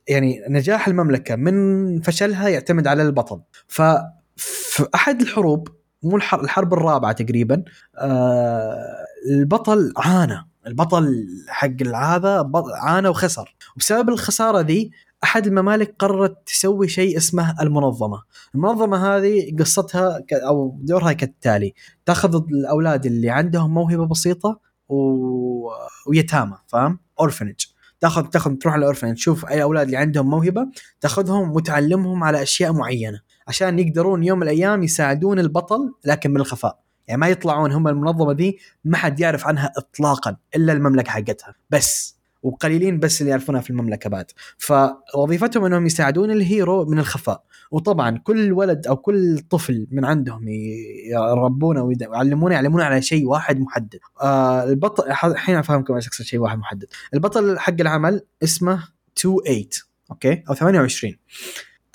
يعني نجاح المملكة من فشلها يعتمد على البطل. ف في أحد الحروب مو الحرب الرابعة تقريبا آه البطل عانى. البطل حق هذا عانى وخسر. وبسبب الخساره ذي أحد الممالك قررت تسوي شيء اسمه المنظمة. المنظمة هذه قصتها أو دورها كالتالي تأخذ الأولاد اللي عندهم موهبة بسيطة و... ويتامى فاهم؟ orphanage تاخذ تأخذ تروح على ال orphanage تشوف أي أولاد اللي عندهم موهبة تأخذهم وتعلمهم على أشياء معينة عشان يقدرون يوم من الأيام يساعدون البطل لكن من الخفاء. يعني ما يطلعون هم المنظمة دي ما حد يعرف عنها اطلاقا إلا المملكة حقتها. بس وقليلين بس اللي يعرفونها في المملكة بعد. فوظيفتهم إنهم يساعدون الهيرو من الخفاء. وطبعا كل ولد أو كل طفل من عندهم يربونه ويعلمونه يعلمونه على شيء واحد محدد. آه البطل الحين أفهمكم إيش اقصد شيء واحد محدد. البطل حق العمل اسمه 28 okay؟ أو 28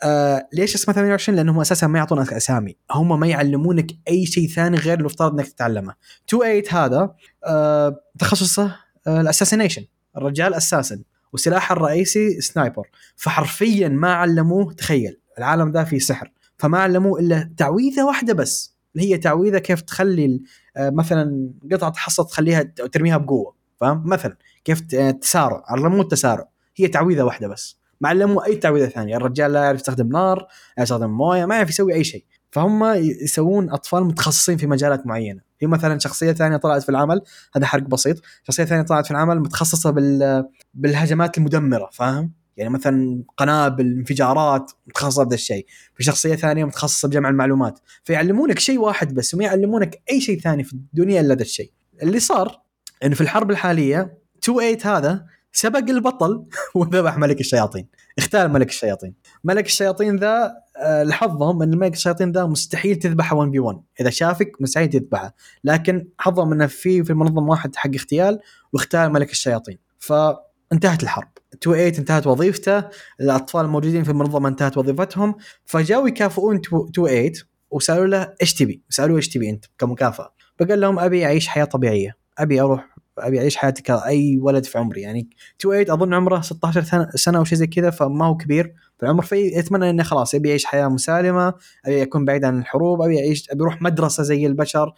آه ليش اسمه 28 لانهم أساسا ما يعطونك أسامي. هم ما يعلمونك أي شيء ثاني غير المفترض إنك تتعلمه. 28 هذا آه تخصصه آه ال assassination الرجال assassin وسلاحه الرئيسي sniper. فحرفيا ما علموه تخيل العالم ذا فيه سحر. فما علموه إلا تعويذة واحدة بس اللي هي تعويذة كيف تخلي آه، مثلا قطعة حصى تخليها ترميها بقوة فاهم؟ مثلا كيف آه، تسارع علموه التسارع هي تعويذة واحدة بس. ما علموه أي تعويذة ثانية. الرجال لا يعرف يستخدم نار لا يستخدم موية ما يعرف يسوي أي شيء. فهم يسوون أطفال متخصصين في مجالات معينة. في مثلا شخصية ثانية طلعت في العمل هذا حرق بسيط. شخصية ثانية طلعت في العمل متخصصة بال بالهجمات المدمرة فاهم؟ يعني مثلا قنابل انفجارات متخصصة بهذا الشيء. في شخصية ثانية متخصصة بجمع المعلومات. فيعلمونك شيء واحد بس وما يعلمونك أي شيء ثاني في الدنيا إلا ذا الشيء. اللي صار إنه في الحرب الحالية 28 هذا سبق البطل وذبح ملك الشياطين. اغتال ملك الشياطين. ملك الشياطين ذا آه، لحظهم أن ملك الشياطين ذا مستحيل تذبحه 1 في 1 إذا شافك مستحيل تذبحه. لكن حظهم أنه في في المنظمة واحد حق اغتيال واغتال ملك الشياطين. فانتهت الحرب. 28 انتهت وظيفته. الأطفال الموجودين في المنظمة انتهت وظيفتهم. فجاوا يكافئون 28 وسألوا له إيش تبي؟ سألوه إيش تبي أنت كمكافأة؟ فقال لهم أبي أعيش حياة طبيعية. أبي أروح أبي أعيش حياتي كأي ولد في عمري. يعني 28 أظن عمره 16 سنة- سنة أو شيء زي كذا فما هو كبير في العمر. فيتمنى إنه خلاص يبي يعيش حياة مسالمة أبي أكون بعيد عن الحروب أبي اعيش أبي أروح مدرسة زي البشر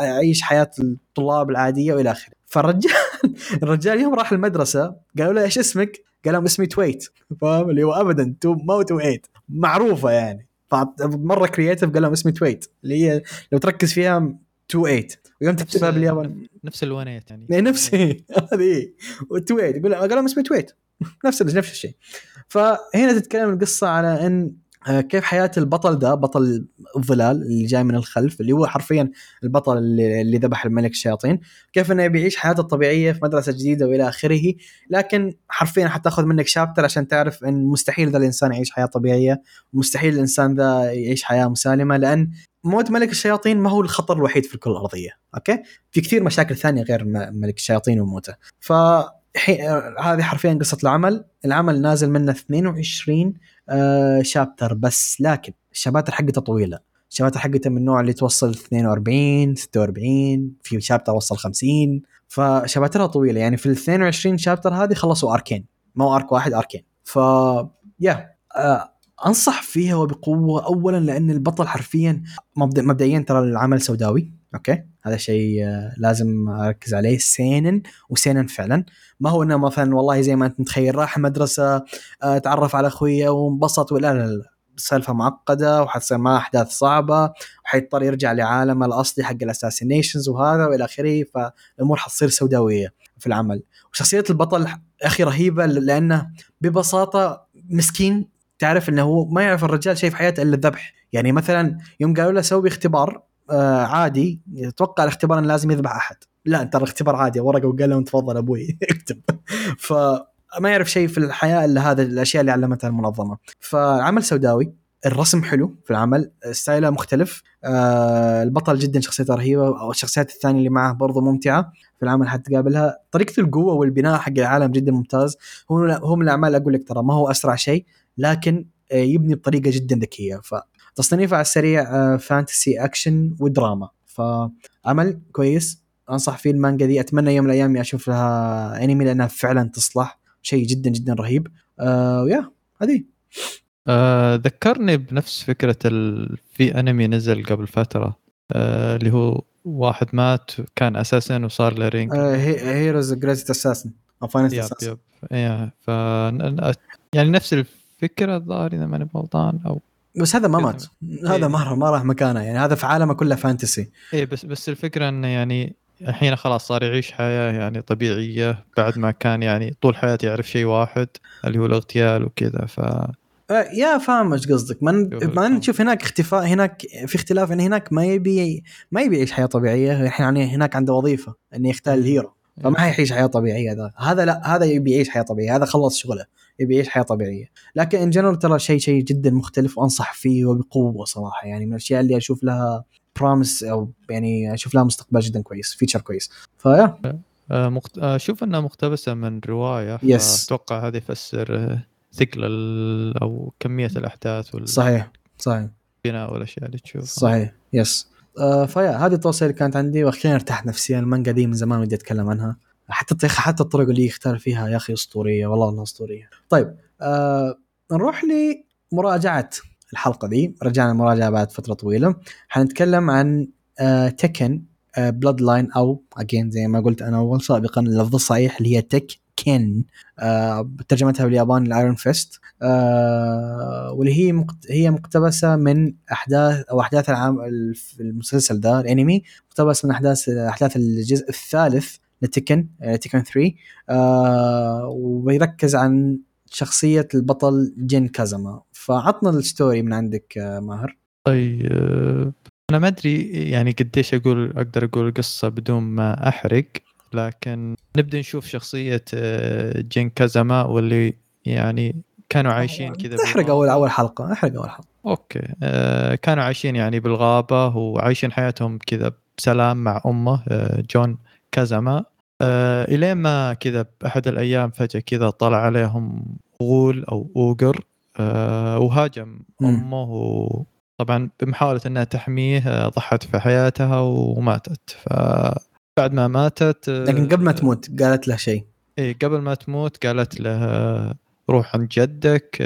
أعيش حياة الطلاب العادية وإلى آخره. فالرجال الرجال يوم راح المدرسة قالوا له إيش اسمك؟ قال لهم اسمي تويت. فاهم؟ اللي هو ابدا تو ما تويت. معروفة يعني. فمره كرييتيف قال لهم اسمي تويت. اللي هي لو تركز فيها 28 ويوم تكتبها بالياباني. نفس الونيت يعني. يعني. نفسي هذه وتويت يقول قال لهم اسمي تويت نفس نفس الشيء. فهنا تتكلم القصة على إن آه، كيف حياة البطل ده بطل الظلال اللي جاي من الخلف اللي هو حرفيا البطل اللي, اللي ذبح الملك الشياطين. كيف إنه بيعيش حياته الطبيعية في مدرسة جديدة وإلى آخره. لكن حرفيا حتاخذ منك chapter عشان تعرف إن مستحيل ذا الإنسان يعيش حياة طبيعية ومستحيل الإنسان ذا يعيش حياة مسالمة. لأن موت ملك الشياطين ما هو الخطر الوحيد في الكره الأرضية okay؟ في كثير مشاكل ثانية غير ملك الشياطين وموته. ف آه، هذه حرفيا قصة العمل. العمل نازل منه 22 آه chapter بس لكن الشباتر حقته طويلة. الشباتر حقته من النوع اللي توصل 42 46 في شابتر وصل 50 فشباترها طويلة يعني في ال 22 شابتر هذه خلصوا أركين. ما هو أرك واحد أركين. ف يا آه أنصح فيها وبقوة اولا لأن البطل حرفيا مبدئيا ترى العمل سوداوي أوكي؟ هذا شيء آه، لازم أركز عليه سينن وسينن فعلا. ما هو إنه مثلا والله زي ما أنت متخيل راح مدرسه آه، تعرف على اخويه وانبسط ولا لا لا سالفة معقدة وحتصير معاه أحداث صعبة وحيضطر يرجع لعالمه الأصلي حق الأساسينيشنز وهذا وإلى آخره فالأمور حتصير سوداوية في العمل. وشخصية البطل أخي رهيبة لأنه ببساطة مسكين تعرف إنه هو ما يعرف الرجال شيء في حياته إلا الذبح. يعني مثلا يوم قالوا له سوي اختبار آه عادي يتوقع الاختبار انه لازم يذبح أحد. لا ترى اختبار عادي ورقة وقال لهم تفضل أبوي. اكتب فما يعرف شيء في الحياة إلا هذا الأشياء اللي علمتها المنظمة. فعمل سوداوي الرسم حلو في العمل style ه مختلف آه البطل جدا شخصيته رهيبة والشخصيات الثانية اللي معه برضه ممتعة في العمل حتقابلها. طريقة القوة والبناء حق العالم جدا ممتاز. هو هو من الأعمال أقول لك ترى ما هو أسرع شيء لكن آه يبني بطريقة جدا ذكية. فتصنيفه على السريع fantasy action ودراما فعمل كويس. أنصح فيه المانجا دي أتمنى يوم من الأيام أشوف لها انمي لأنها فعلا تصلح. شيء جدا جدا رهيب. آه يا هذه. آه ذكرني بنفس فكرة ال... في انمي نزل قبل فترة. آه اللي هو واحد مات كان أساسا وصار له رينج آه هيروز جريتست اساسن أو فاينل يب يب ف يعني نفس الفكرة الظاهر إذا ماني غلطان أو بس هذا ما مات. هذا ما ما راح مكانه يعني. هذا في عالمه كله فانتسي. إيه بس بس الفكرة إنه يعني الحين خلاص صار يعيش حياة يعني طبيعية بعد ما كان يعني طول حياته يعرف شيء واحد اللي هو الاغتيال وكذا. ف يا فاهم إيش قصدك. ما ما نشوف هناك اختفاء هناك في اختلاف إن هناك ما يبي ما يبي يعيش حياة طبيعية. يعني هناك عنده وظيفة إنه يختال الهيرو فما حيعيش حياة طبيعية هذا. هذا لا هذا يبي يعيش حياة طبيعية. هذا خلص شغله. يبي يعيش حياة طبيعية. لكن in general ترى شيء شيء جدا مختلف وأنصح فيه وبقوة صراحة. يعني من الأشياء اللي أشوف لها promise أو يعني أشوف لها مستقبل جدا كويس future كويس. فيا مخت... أشوف إنها مقتبسة من رواية yes أتوقع هذا يفسر ثقل أو كمية الأحداث وال... صحيح صحيح. البناء والاشياء اللي تشوفها. صحيح yes آه ف yeah هذه التوصية اللي كانت عندي وأخيرا ارتحت نفسيا. المانجا دي من زمان ودي أتكلم عنها. حتى حتى الطرق اللي يختار فيها يا أخي أسطورية والله إنها أسطورية. طيب آه نروح لمراجعة الحلقة دي رجعنا المراجعه بعد فترة طويلة. حنتكلم عن آه Tekken Bloodline أو again زي ما قلت أنا أول سابقا اللفظ الصحيح اللي هي Tek ken آه ترجمتها باليابان ال iron fist آه واللي هي مقت... هي مقتبسة من أحداث أو أحداث العام المسلسل ده الأنمي مقتبس من احداث أحداث الجزء الثالث ل Tekken Tekken 3 آه وبيركز عن شخصية البطل جين كازاما. فعطنا ال story من عندك آه ماهر. طيب أنا ما أدري يعني قديش أقول أقدر أقول القصة بدون ما أحرق لكن نبدأ نشوف شخصية آه، جين كازاما واللي يعني كانوا عايشين كذا احرق أول أول حلقة احرق أول حلقة. okay. آه كانوا عايشين يعني بالغابة وعايشين حياتهم كذا بسلام مع أمه آه جون كازاما. آه الين ما كذا بأحد الأيام فجأة كذا طلع عليهم غول أو ogre آه وهاجم أمه طبعا بمحاولة إنها تحميه آه، ضحت في حياتها وماتت. فبعد ما ماتت آه، لكن قبل ما تموت قالت له شيء. اي قبل ما تموت قالت له آه، روح عند جدك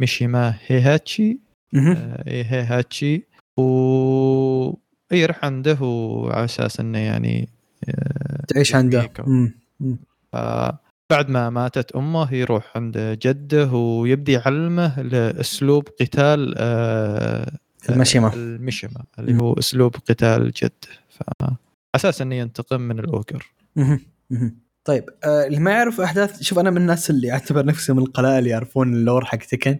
ميشيما هيهاتشي. اي هيهاتشي. و يروح عنده وعلى أساس إنه يعني تعيش عنده. بعد ما ماتت أمه يروح عند جده ويبدي يعلمه لأسلوب قتال آه المشيمة. المشيمة اللي هو أسلوب قتال جده ف أساس إنه ينتقم من الأوكر. طيب آه اللي ما يعرف أحداث شوف أنا من الناس اللي أعتبر نفسي من القلائل اللي يعرفون ال lore حق Tekken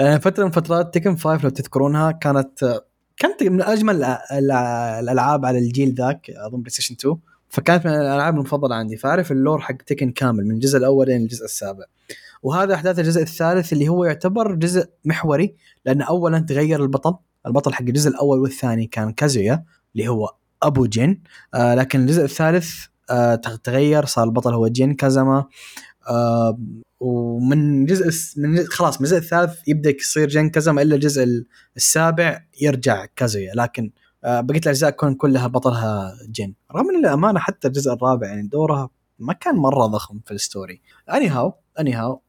آه فترة من فترات Tekken 5 لو تذكرونها كانت كانت من أجمل الألعاب على الجيل ذاك أظن بلاي ستيشن 2 فكانت من الألعاب المفضلة عندي. فأعرف ال lore حق Tekken كامل من الجزء الأول إلى الجزء السابع. وهذا أحداث الجزء الثالث اللي هو يعتبر جزء محوري لأن اولا تغير البطل. البطل حق الجزء الأول والثاني كان كازويا اللي هو أبو جين. آه لكن الجزء الثالث آه تغير صار البطل هو جين كازاما. آه ومن جزء من خلاص من الجزء الثالث يبدأ يصير جين كازاما الا الجزء السابع يرجع كازويا. لكن آه، بقية الأجزاء كون كلها بطلها جين. رغم إن الامانه حتى الجزء الرابع يعني دورها ما كان مرة ضخم في ال story. anyhow anyhow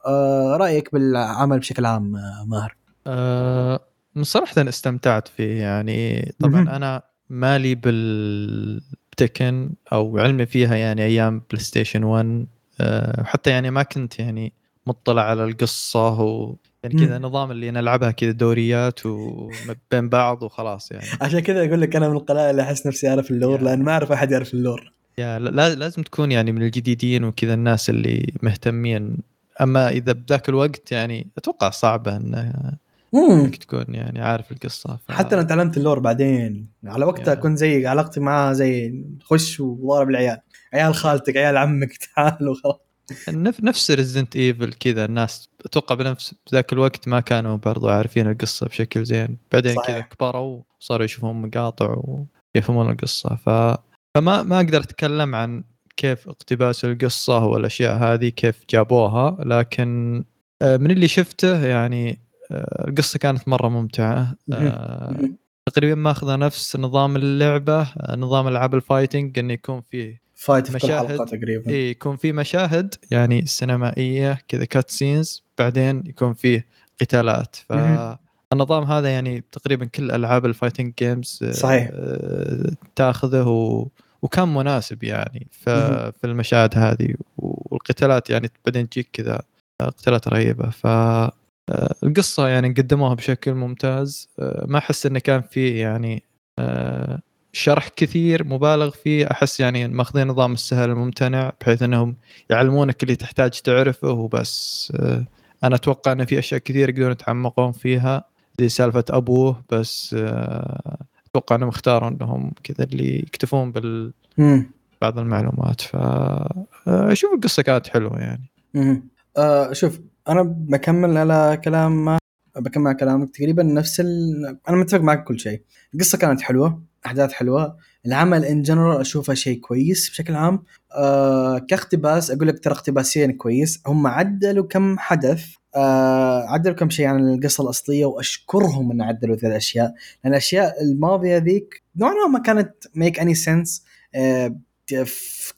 رأيك بالعمل بشكل عام آه، ماهر؟ أه صراحة استمتعت فيه يعني. طبعا م-م. أنا مالي بال Tekken أو علمي فيها يعني أيام بلاي ستيشن 1 أه حتى يعني ما كنت يعني مطلع على القصة و يعني كذا نظام اللي نلعبها كذا دوريات وبين بعض وخلاص يعني. عشان كذا أقول لك أنا من القلائل اللي أحس نفسي أعرف ال lore لأن ما أعرف أحد يعرف ال lore. yeah لازم تكون يعني من الجديدين وكذا الناس اللي مهتمين. أما إذا بذاك الوقت يعني أتوقع صعبه انه مم. إنك تكون يعني عارف القصة ف... حتى أنا تعلمت ال lore بعدين على وقتها يا. كنت زي علاقتي معاه زي خش وضارب العيال. عيال خالتك عيال عمك تعالوا خلاص نف- نفس Resident Evil كذا الناس أتوقع بنفس ذاك الوقت ما كانوا برضو عارفين القصة بشكل زين. بعدين. كذا كبروا وصاروا يشوفون مقاطع ويفهمون القصة. ف... فما ما أقدر أتكلم عن كيف اقتباس القصة والاشياء هذه كيف جابوها. لكن آه، من اللي شفته يعني آه، القصة كانت مرة ممتعة. آه، تقريبا ماخذه نفس نظام اللعبة نظام ألعاب ال fighting انه يكون فيه fight في كل مشاهد. حلقه تقريبا اي يكون في مشاهد يعني سينمائية كذا cut scenes بعدين يكون فيه قتالات. فالنظام هذا يعني تقريبا كل ألعاب ال fighting games آه، صحيح. آه، تاخذه و... وكان مناسب يعني ف... في المشاهد هذه والقتالات يعني بعدين تجيك كذا قتالات رهيبة ف آه، القصة يعني قدموها بشكل ممتاز آه، ما أحس إنه كان فيه يعني آه، شرح كثير مبالغ فيه. أحس يعني ماخذين نظام السهل الممتنع بحيث إنهم يعلمونك اللي تحتاج تعرفه وبس. آه، أنا أتوقع إن في أشياء كثير يقدرون يتعمقون فيها. زي سالفة أبوه بس آه، أتوقع إنهم اختاروا إنهم كذا اللي يكتفون بال. بعض المعلومات. ف آه، القصة كانت حلوة يعني. آه شوف أنا بكمل على كلام بكمل على كلامك تقريبا نفس ال... أنا متفق معك كل شيء. القصة كانت حلوة. أحداث حلوة. العمل ان جنرال أشوفه شيء كويس بشكل عام. آه كاقتباس أقول لك ترى اقتباسيا كويس. هم عدلوا كم حدث. آه عدلوا كم شيء عن القصة الأصلية وأشكرهم ان عدلوا ذي الأشياء. لأن الأشياء الماضية ذيك نوعا ما كانت make any sense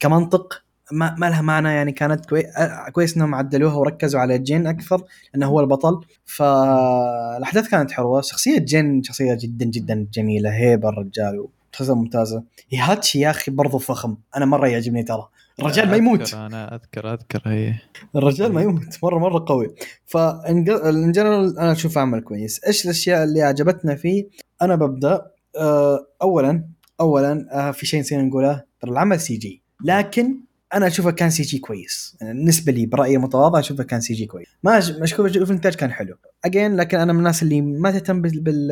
كمنطق ما, ما لها معنى يعني كانت كوي... كويس إنهم عدلوها وركزوا على جين أكثر انه هو البطل. فالاحداث كانت حلوة. شخصية جين شخصية جدا جدا جميلة. هيبة الرجال شخصيه ممتازة. هيهاتشي يا أخي برضو فخم. أنا مرة يعجبني ترى. الرجال ما يموت. أنا أذكر أذكر هي الرجال ما يموت. مرة مرة قوي. ف in general أنا أشوف عمل كويس. إيش الأشياء اللي عجبتنا فيه؟ أنا ببدأ آه، اولا اولا آه، في شيء نسينا نقوله. ترى العمل CG لكن أنا أشوفه كان CG كويس يعني بالنسبة لي برأيي متواضع أشوفه كان CG كويس ما أشوف الانتاج كان حلو again لكن أنا من الناس اللي ما تهتم بال... بال...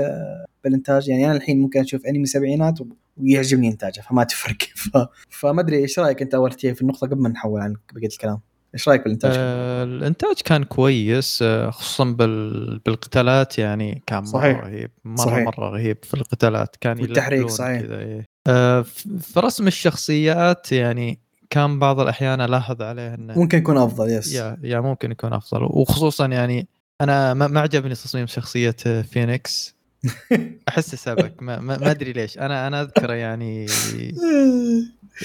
بالإنتاج يعني أنا الحين ممكن أشوف أنمي سبعينات ويعجبني إنتاجه فما تفرق ف... فما أدري إيش رأيك أنت أول شيء في النقطة قبل ما نحول عن بقية الكلام إيش رأيك بالإنتاج؟ آه الإنتاج كان كويس آه، خصوصا بال... بالقتالات يعني كان مرة صحيح. رهيب مرة صحيح. مرة رهيب في القتالات كان والتحريك، صحيح. كذا إيه. آه في رسم الشخصيات يعني كان بعض الأحيان ألاحظ عليه إنه ممكن يكون أفضل yes yeah yeah ممكن يكون أفضل. وخصوصا يعني أنا ما ما عجبني تصميم شخصية فينيكس. احسه سبك. ما, ما, ما أدري ليش. أنا أنا أذكره يعني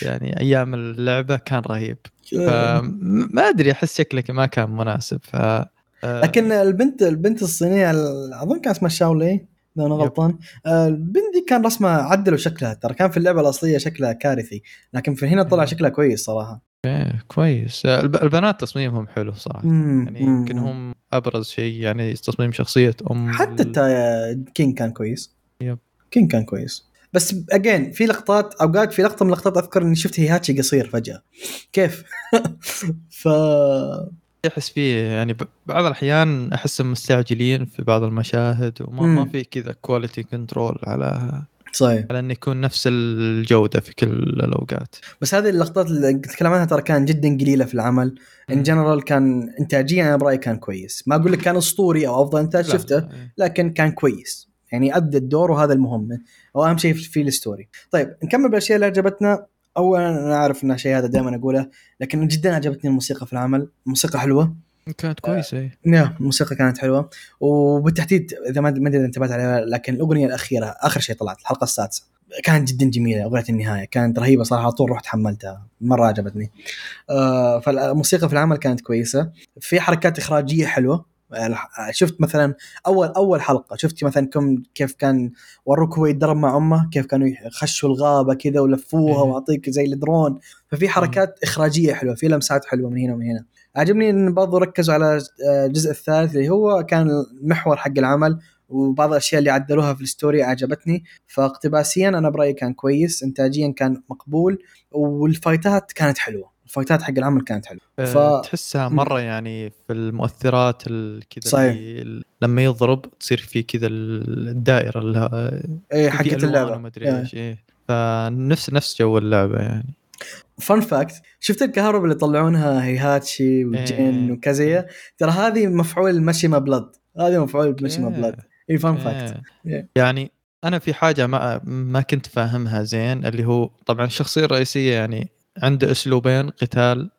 يعني أيام اللعبة كان رهيب. فما أدري أحس شكلك ما كان مناسب. ف آه، لكن البنت البنت الصينية ال- اظن كان اسمها شاولي إذا أنا. غلطان آه، البنت دي كان رسمها عدلوا شكلها ترى كان في اللعبة الأصلية شكلها كارثي لكن في هنا طلع. شكلها كويس صراحة إيه، كويس آه، الب- البنات تصميمهم حلو صراحة مم، يعني. يمكن هم أبرز شيء يعني تصميم شخصية أم حتى ال- كينج كان كويس yep. كينج كان كويس بس again في لقطات أوقات في لقطة من اللقطات أذكر إني شفت هيهاتشي قصير فجأة كيف؟ ف أحس فيه يعني بعض الأحيان احسهم مستعجلين في بعض المشاهد وما. ما في كذا quality control على صحيح. على انه يكون نفس الجودة في كل الأوقات. بس هذه اللقطات اللي تتكلم عنها ترى كان جدا قليلة في العمل. in. general كان انتاجيا أنا برأيي كان كويس. ما أقول لك كان أسطوري أو أفضل إنتاج لا، شفته إيه. لكن كان كويس. يعني أدى الدور وهذا المهم. واهم شيء في الستوري طيب نكمل بالأشياء اللي عجبتنا. اولا أنا أعرف إن الشيء هذا دائما أقوله لكن جدا عجبتني الموسيقى في العمل. الموسيقى حلوة. كانت كويسة إيه. يا الموسيقى كانت حلوة. وبالتحديد إذا ما ما أدري إذا انتبهت عليها لكن الأغنية الأخيرة آخر شيء طلعت الحلقة السادسة. كانت جدا جميلة أغنية النهاية. كانت رهيبة صراحة طول رحت حملتها. مرة عجبتني. آه فالموسيقى في العمل كانت كويسة. في حركات إخراجية حلوة. شفت مثلا أول أول حلقة شفت مثلا كم كيف كان وروك هو يتدرب مع أمه كيف كانوا يخشوا الغابة كذا ولفوها إيه. واعطيك زي الدرون. ففي حركات إخراجية حلوة في لمسات حلوة من هنا ومن هنا. عجبني إن برضو ركزوا على الجزء الثالث اللي هو كان المحور حق العمل وبعض الأشياء اللي عدلوها في ال story عجبتني فاقتباسيا أنا برأيي كان كويس انتاجيا كان مقبول والفايتات كانت حلوة. الفايتات حق العمل كانت حلوة. ف... تحسها مرة يعني في المؤثرات كذا صحيح. لما يضرب تصير في كذا الدائرة اللي إيه حقت اللعبة. ما أدري إيش. إيه. فنفس نفس جو اللعبة يعني. fun fact شفت الكهرباء اللي يطلعونها هيهاتشي وجين إيه. وكازويا؟ ترى هذه مفعول ميشيما blood. هذه مفعول ميشيما إيه. blood. اي fun fact إيه. يعني أنا في حاجة ما ما كنت فاهمها زين اللي هو طبعا الشخصية الرئيسية يعني عنده أسلوبين قتال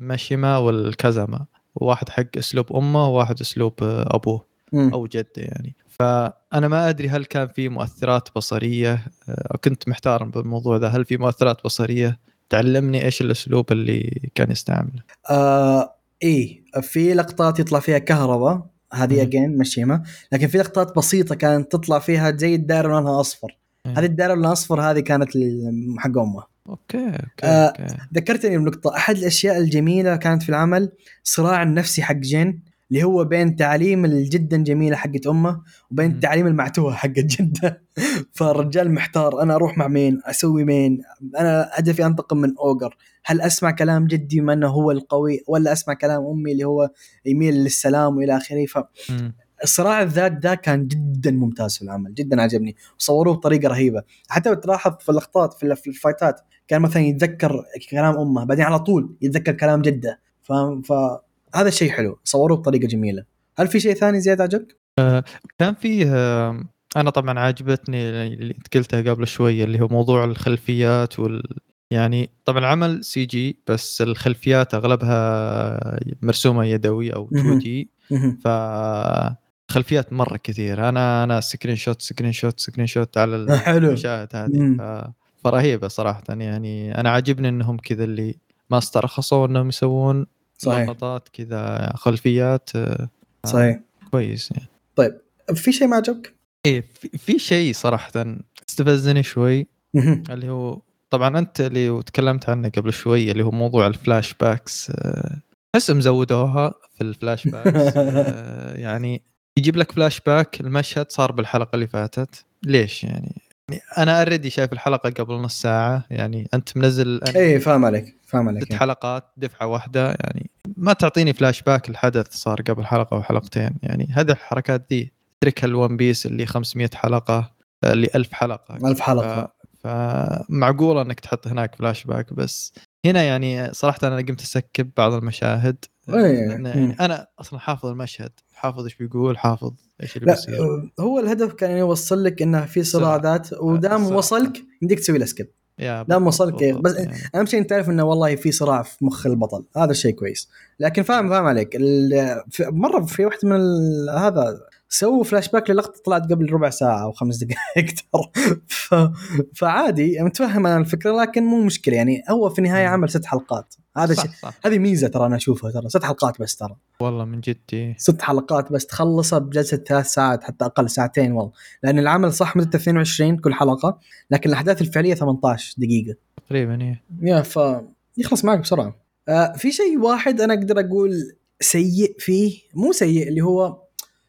ماشيما والكازاما واحد حق أسلوب أمه وواحد أسلوب أبوه أو جده يعني. فأنا ما أدري هل كان في مؤثرات بصرية آه، كنت محتار بالموضوع ذا هل في مؤثرات بصرية تعلمني إيش الأسلوب اللي كان يستعمله؟ آه إيه. في لقطات يطلع فيها كهرباء هذه اجين مشيمة. لكن في لقطات بسيطة كانت تطلع فيها زي الدائره لونها أصفر. هذه الدائره لونها أصفر هذه كانت حق أمه. okay okay, آه okay. ذكرتني بنقطة. أحد الأشياء الجميلة كانت في العمل صراع النفسي حق جين اللي هو بين تعليم الجدا جميلة حقت أمه وبين التعليم المعتوه حق جده. فالرجال محتار أنا أروح مع مين؟ أسوي مين؟ أنا هدفي أنتقم من اوجر هل أسمع كلام جدي بما أنه هو القوي ولا أسمع كلام أمي اللي هو يميل للسلام وإلى آخره؟ ف الصراع الذاتي ده كان جدا ممتاز في العمل جدا عجبني. وصوروه بطريقة رهيبة. حتى تلاحظ في اللقطات في الفايتات كان مثلا يتذكر كلام أمه بعدين على طول يتذكر كلام جده. فاهم ف هذا الشيء حلو صوروه بطريقة جميلة. هل في شيء ثاني زيادة عجبك؟ آه كان فيه آه أنا طبعا عجبتني اللي قلتها قبل شوية اللي هو موضوع الخلفيات وال يعني طبعا العمل CG بس الخلفيات أغلبها مرسومة يدوي أو 2D ف خلفيات مرة كثير أنا أنا screenshot screenshot screenshot على المشاهد هذه. فرهيبة صراحة يعني أنا عاجبني إنهم كذا اللي ما استرخصوا إنهم يسوون صحيح. لقطات كذا خلفيات آه، صحيح. كويس يعني. طيب في شيء ما عجبك؟ إيه في شيء صراحة استفزني شوي اللي هو طبعا أنت اللي تكلمت عنه قبل شوي اللي هو موضوع ال flashbacks احس مزودوها في ال flashbacks آه، يعني يجيب لك فلاش باك المشهد صار بالحلقة اللي فاتت ليش يعني؟ يعني أنا already شايف الحلقة قبل نص ساعة يعني أنت منزل اي فاهم عليك فاهم عليك ست يعني. حلقات دفعة واحدة يعني ما تعطيني فلاش باك الحدث صار قبل حلقة أو حلقتين يعني هذه الحركات دي اتركها ال One Piece اللي 500 حلقة اللي 1000 حلقة 1000 حلقة فمعقول إنك تحط هناك فلاش باك بس هنا يعني صراحة أنا قمت أسكب بعض المشاهد أيه. يعني أنا أصلا حافظ المشهد حافظ إيش بيقول حافظ إيش اللي بيصير هو الهدف كان يوصل لك إنه في صراع ذات ودام وصلك يمديك تسوي له skip دام وصلك بس يعني. أهم شيء أنت تعرف إنه والله في صراع في مخ البطل هذا الشيء كويس. لكن فاهم فاهم عليك مرة في واحدة من هذا سووا فلاش باك للقطة طلعت قبل ربع ساعة أو خمس دقائق ترى. ف... فعادي متفهم أنا الفكرة لكن مو مشكلة يعني. هو في النهاية عمل ست حلقات. هذا شيء هذه ميزة ترى أنا أشوفها ترى ست حلقات بس ترى. والله من جد ست حلقات بس تخلصها بجلسة ثلاث ساعات حتى أقل ساعتين والله. لأن العمل صح مدته 22 كل حلقة لكن الأحداث الفعلية 18 دقيقة. تقريبا إيه. يا ف يخلص معك بسرعة. آه في شيء واحد أنا أقدر أقول سيء فيه مو سيء اللي هو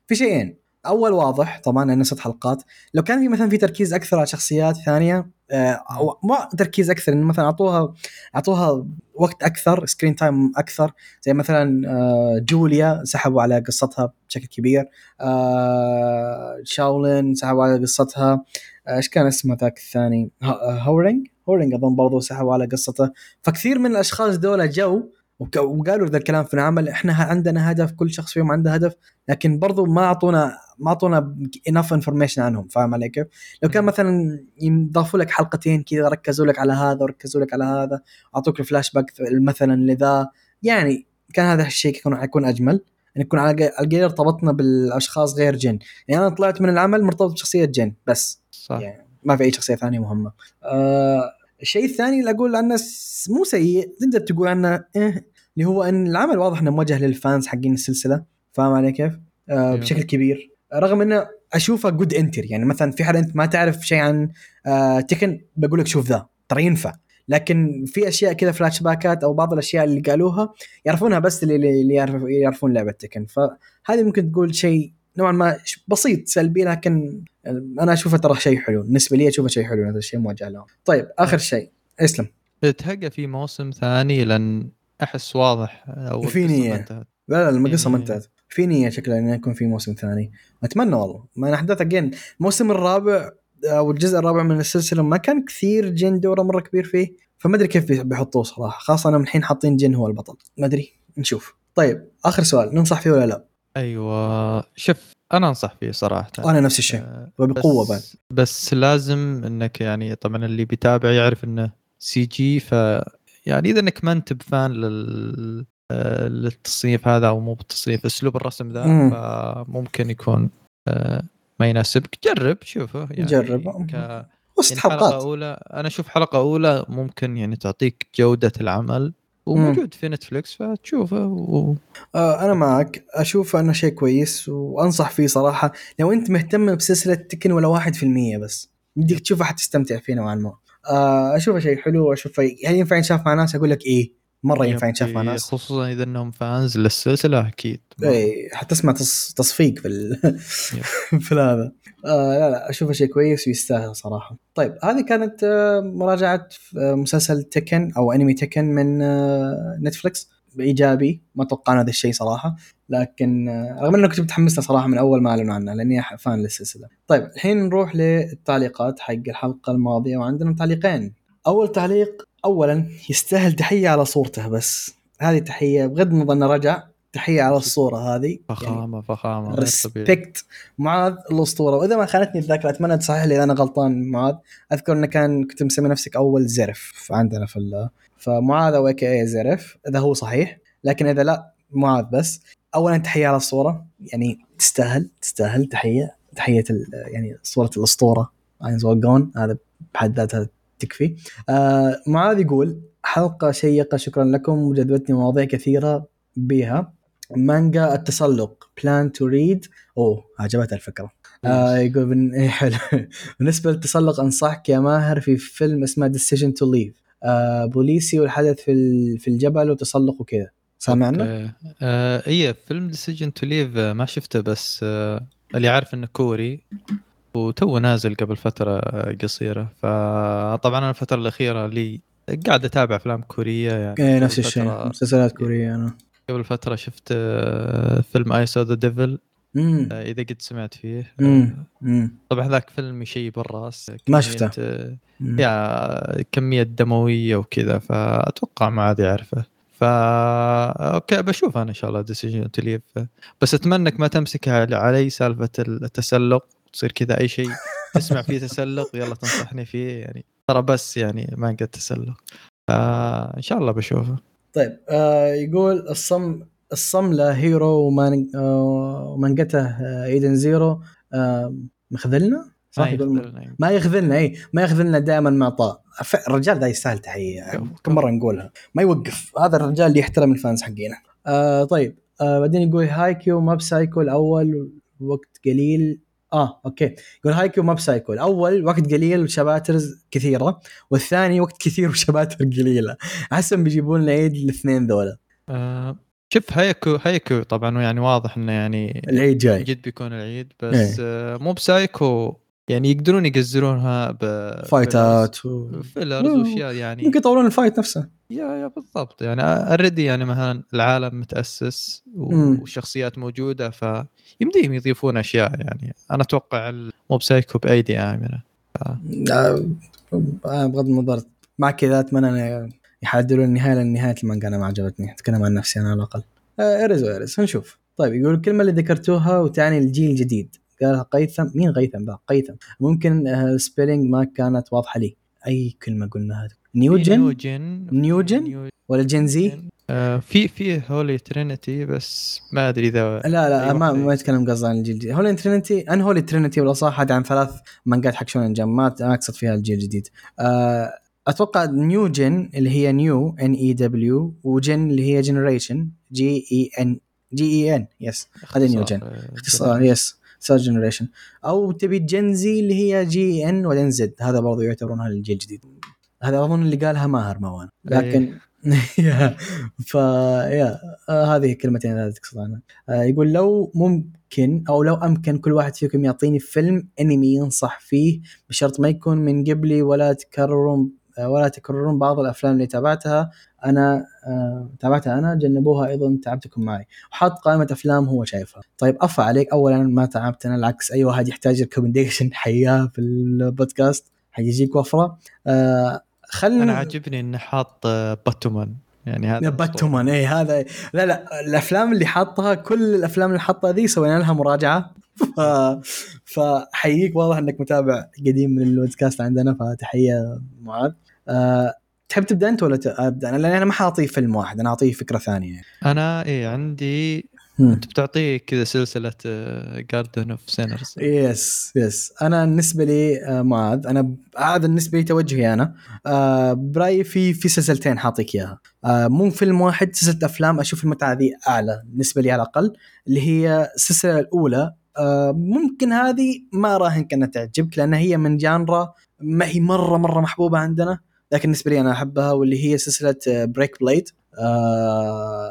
في شيئين. أول واضح طبعا انه ست حلقات لو كان في مثلا في تركيز أكثر على شخصيات ثانية أو آه، ما تركيز أكثر إنه مثلا أعطوها أعطوها وقت أكثر screen time أكثر. زي مثلا آه، جوليا سحبوا على قصتها بشكل كبير. آه، شاولين سحبوا على قصتها. إيش كان اسمه ذاك الثاني؟ هورينج؟ هورينج أظن برضو سحبوا على قصته. فكثير من الأشخاص دول جو وقالوا ذا الكلام في العمل. إحنا عندنا هدف كل شخص فيهم عنده هدف. لكن برضو ما اعطونا ما أعطونا inf- information عنهم فاهم علي كيف؟ لو كان مثلا يضافوا لك حلقتين كذا ركزوا لك على هذا وركزوا لك على هذا أعطوك الفلاش باك مثلا لذا يعني كان هذا الشيء يكون حيكون أجمل. ان يكون على القليل ارتبطنا بالأشخاص غير جن. يعني أنا طلعت من العمل مرتبط بشخصية جن بس. صح. يعني ما في أي شخصية ثانية مهمة. آه الشيء الثاني اللي أقول عنه مو سيء تقدر تقول عنه إيه اللي هو إن العمل واضح إنه موجه لل fans حقين السلسلة. فاهم علي كيف؟ آه بشكل كبير. رغم إنه أشوفه good entry يعني مثلا في حد أنت ما تعرف شيء عن آه Tekken بقول لك شوف ذا ترى ينفع. لكن في أشياء كذا فلاش باكات أو بعض الأشياء اللي قالوها يعرفونها بس اللي, اللي يعرف يعرفون لعبة Tekken فهذه ممكن تقول شيء نوعا ما بسيط سلبي لكن أنا أشوفه ترى شيء حلو. بالنسبة لي أشوفه شيء حلو هذا الشيء موجه لهم. طيب آخر شيء إسلم. تهقى في موسم ثاني لأن أحس واضح اول في. ما انتهت. لا لا القصة ما يعني- انتهت. في نيه شكلها إنه يكون في موسم ثاني. أتمنى والله. ما احداث اجين الموسم الرابع أو الجزء الرابع من السلسلة ما كان كثير جن دوره مرة كبير فيه. فما أدري كيف بيحطوه صراحة. خاصة انهم الحين حاطين جن هو البطل. ما أدري. نشوف. طيب آخر سؤال. ننصح فيه ولا لا؟ أيوه. شوف أنا أنصح فيه صراحة. أنا نفس الشيء. آه، وبقوة بس بعد. بس لازم إنك يعني طبعا اللي بيتابع يعرف إنه CG ف يعني إذا إنك ما أنت ب fan لل آه، للتصنيف هذا أو مو بالتصنيف أسلوب الرسم ذا مم. فممكن يكون آه، ما يناسبك جرب شوفه يعني جرب. ك... وسط يعني حلقة حلقات أولى أنا أشوف حلقة أولى ممكن يعني تعطيك جودة العمل وموجود في Netflix فتشوفه و... آه أنا معك. أشوف أنه شيء كويس وأنصح فيه صراحة. لو أنت مهتم بسلسلة تكن ولا 1% بس بدك تشوفها حتستمتع فيه نوعا ما. آه أشوفه شيء حلو وأشوفه هل ينفع ينشاف مع ناس أقول لك إيه مرة ينفع ينشاف مع ناس. خصوصا إذا إنهم فانز للسلسلة أكيد. إي حتسمع تص... تصفيق في ال... في هذا آه لا لا أشوفه شيء كويس ويستاهل صراحة. طيب هذه كانت آه مراجعة آه مسلسل تكن أو أنمي تكن من آه نتفلكس بايجابي ما توقعنا هذا الشيء صراحة. لكن رغم إنه كنت متحمس له صراحة من أول ما أعلنوا عنه لأني فان للسلسلة. طيب الحين نروح للتعليقات حق الحلقة الماضية وعندنا تعليقين. أول تعليق اولا يستاهل تحية على صورته بس. هذه تحية بغض النظر إنه رجع تحية على الصورة هذه. يعني فخامة فخامة غير طبيعي. ريسبكت معاذ الأسطورة. وإذا ما خانتني الذاكرة أتمنى تصحح لي إذا أنا غلطان معاذ. أذكر إنه كان كنت مسمي نفسك أول زرف عندنا في ال- فمعاذ أو اي زرف إذا هو صحيح. لكن إذا لا معاذ بس. اولا تحية على الصورة. يعني تستاهل تستاهل تحية. تحية ال- يعني صورة الأسطورة. اينز جون هذا بحد ذاتها تكفي. آه معاذ يقول حلقة شيقه شكرا لكم وجذبتني مواضيع كثيرة بها مانجا التسلق بلان تو ريد أوه عجبتها الفكرة. آه يقول بن... إيه حلو. بالنسبة للتسلق أنصحك يا ماهر في فيلم اسمه Decision to Leave بوليسي والحدث في ال- في الجبل وتسلق وكذا. سامع عنه؟ آه إيه فيلم Decision to Leave ما شفته بس آه اللي عارف إنه كوري. وتو نازل قبل فترة آه، قصيره فطبعا أنا الفترة الأخيرة لي قاعد أتابع أفلام كورية يعني. إيه نفس الشيء مسلسلات كورية أنا. قبل فترة شفت آه، فيلم I Saw the Devil إذا قد سمعت فيه. امم امم طبعا ذاك فيلم يشيب الرأس. ما شفته. آه،. يا كمية دموية وكذا فأتوقع ما عاد يعرفه. فا okay بشوف أنا إن شاء الله Decision to Leave بس أتمنى إنك ما تمسكها علي سالفة التسلق. تصير كذا أي شيء تسمع فيه تسلق يلا تنصحني فيه يعني ترى بس يعني ما قد تسلق فإن شاء الله بشوفه. طيب آه يقول الصم الصملة هيرو ومان آه ومانجته آه إيدن زيرو آه مخذلنا؟ صح ما يقول يخذلنا. ما يخذلنا اي ما يخذلنا دائما معطاء الرجال ده يستاهل تحية يعني كم مرة نقولها. ما يوقف. هذا الرجال اللي يحترم الفانز حقينا آه طيب آه بعدين يقول هايكيو ما بسايكو الأول وقت قليل. آه أوكي. يقول هايكيو ما بسايكو الأول وقت قليل وشباترز كثيرة والثاني وقت كثير وشباتر قليلة. احسن بيجيبون لنا عيد الاثنين ذولا. آه شوف Haikyuu Haikyuu طبعا يعني واضح إنه يعني العيد جاي. جد بيكون العيد بس آه Mob Psycho. يعني يقدرون يقزرونها ب فايتات و... fillers. واشياء يعني. ممكن يطورون ال fight نفسه. yeah yeah بالضبط. يعني already يعني مثلا العالم متأسس. والشخصيات موجودة فيمديهم يضيفون أشياء يعني. أنا أتوقع Mob Psycho بأيدي آمنة. آه، آه، بغض النظر مع كذا أتمنى أن يحددون النهاية لأن نهاية المانجا أنا ما عجبتني. أتكلم عن نفسي أنا على الأقل. آه، ارز وارز نشوف. طيب يقول الكلمة اللي ذكرتوها وتعني الجيل الجديد. قالها قيثم. مين غيثم ذا قيثم. ممكن سبيلينج ما كانت واضحة لي. أي كلمة قلنا هذه نيوجن. نيوجن؟ نيوجن؟ نيو- ولا جين زي آه في في هولي ترينيتي بس ما أدري إذا لا لا ما. ما يتكلم قصدي عن الجيل الجديد. Holy Trinity and Holy Trinity بالاصح هذه عن ثلاث مانجات حق Shonen Jump ما أقصد فيها الجيل الجديد. آه، أتوقع new gen اللي هي نيو ان اي دبليو وجن اللي هي generation G E N G E N yes هذا new gen آه، اختصار yes صار generation أو تبي Gen Z اللي هي Gen وبعدين Z هذا برضو يعتبرونها الجيل الجديد. هذا أظن اللي قالها ماهر موان لكن يا ف yeah آه هذه الكلمتين اللي تقصد عنها. آه يقول لو ممكن أو لو أمكن كل واحد فيكم يعطيني فيلم أنمي ينصح فيه بشرط ما يكون من قبلي ولا تكررون ولا تكررون بعض الأفلام اللي تابعتها. أنا آه تابعتها أنا جنبوها أيضا تعبتكم معي. وحاط قائمة أفلام هو شايفها. طيب أفا عليك. اولا ما تعبتنا العكس. أي واحد يحتاج recommendation حياه في البودكاست حيجيك وفرة. آه خلنا أنا عاجبني انه حاط آه، باتومان يعني هذا باتومان اي هذا لا لا الأفلام اللي حاطها كل الأفلام اللي حاطها ذي سوينا لها مراجعة. ف... فحييك واضح إنك متابع قديم من البودكاست عندنا فتحية معاذ. أه... تحب تبدأ أنت ولا أبدأ؟ أنا لأن أنا ما حاعطيه فيلم واحد أنا أعطيه فكرة ثانية. أنا إيه عندي أنت بتعطيه كذا سلسلة Garden of Sinners yes yes أنا بالنسبة لي آه، معاذ أنا هذا بالنسبة لي توجهي أنا. آه، برأيي في في سلسلتين حاعطيك إياها. آه، مو فيلم واحد سلسلة أفلام. أشوف المتعة ذي أعلى بالنسبة لي على الأقل اللي هي السلسلة الأولى. ممكن هذه ما اراهنك انها تعجبك لأن هي من genre ما هي مرة مرة محبوبة عندنا. لكن بالنسبة لي أنا أحبها واللي هي سلسلة Break Blade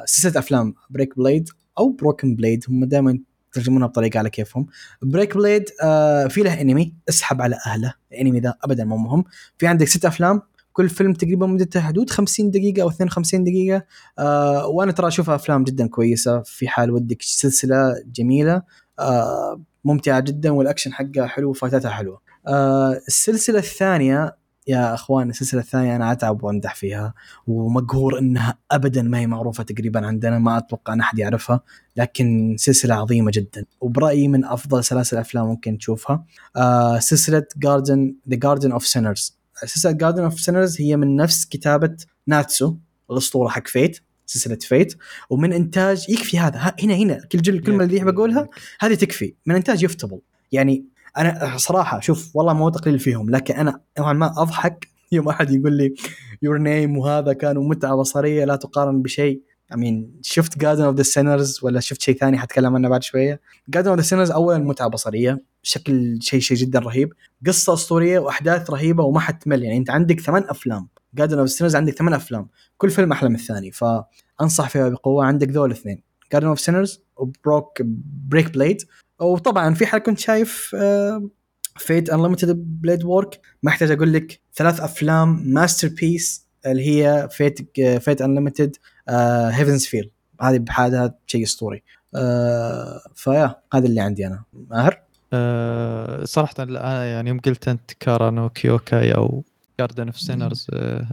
سلسلة أفلام Break Blade أو Broken Blade هم دائما يترجمونها بطريقة على كيفهم. Break Blade آه في له انمي اسحب على أهله. الانمي ذا ابدا مو مهم. في عندك ست أفلام كل فيلم تقريبا مدته حدود 50 دقيقة أو 52 دقيقة. آه وأنا ترى أشوفها أفلام جدا كويسة. في حال ودك سلسلة جميلة آه ممتعة جدا والأكشن حقها حلو وفايتاتها حلوة. آه السلسلة الثانية يا أخوان السلسلة الثانية أنا أتعب وأمدح فيها ومقهور إنها ابدا ما هي معروفة تقريبا عندنا ما أتوقع أن أحد يعرفها لكن سلسلة عظيمة جدا. وبرأيي من أفضل سلاسل افلام ممكن تشوفها آه سلسلة Garden The Garden of Sinners سلسلة Garden of Sinners هي من نفس كتابة ناسو الأسطورة حق Fate سلسلة Fate. ومن إنتاج يكفي هذا هنا هنا كل الكلمة اللي بقولها هذه تكفي. من إنتاج يوفوتيبل. يعني أنا صراحة شوف والله مو تقليل فيهم لكن أنا نوعا ما أضحك. يوم أحد يقول لي Your Name وهذا كانوا متعة بصرية لا تقارن بشيء. امين شفت Garden of the Sinners ولا شفت شيء ثاني حتكلم عنه بعد شوية؟ Garden of the Sinners اولا متعة بصرية بشكل شيء شيء جدا رهيب. قصة أسطورية وأحداث رهيبة وما حتمل يعني أنت عندك ثمان أفلام. Garden of Sinners عندك ثمان أفلام. كل فيلم أحلى من الثاني فأنصح فيها بقوة. عندك ذول الاثنين. Garden of Sinners و Broke Break Blade وطبعا في حال كنت شايف Fate Unlimited Blade Works ما احتاج أقول لك ثلاث أفلام masterpiece اللي هي Fate Fate Unlimited Heaven's Feel هذه بحالها شيء أسطوري. آه ف yeah هذا اللي عندي أنا. ماهر؟ أه صراحة يعني يوم قلت انت كارا نو كيوكاي أو Garden of Sinners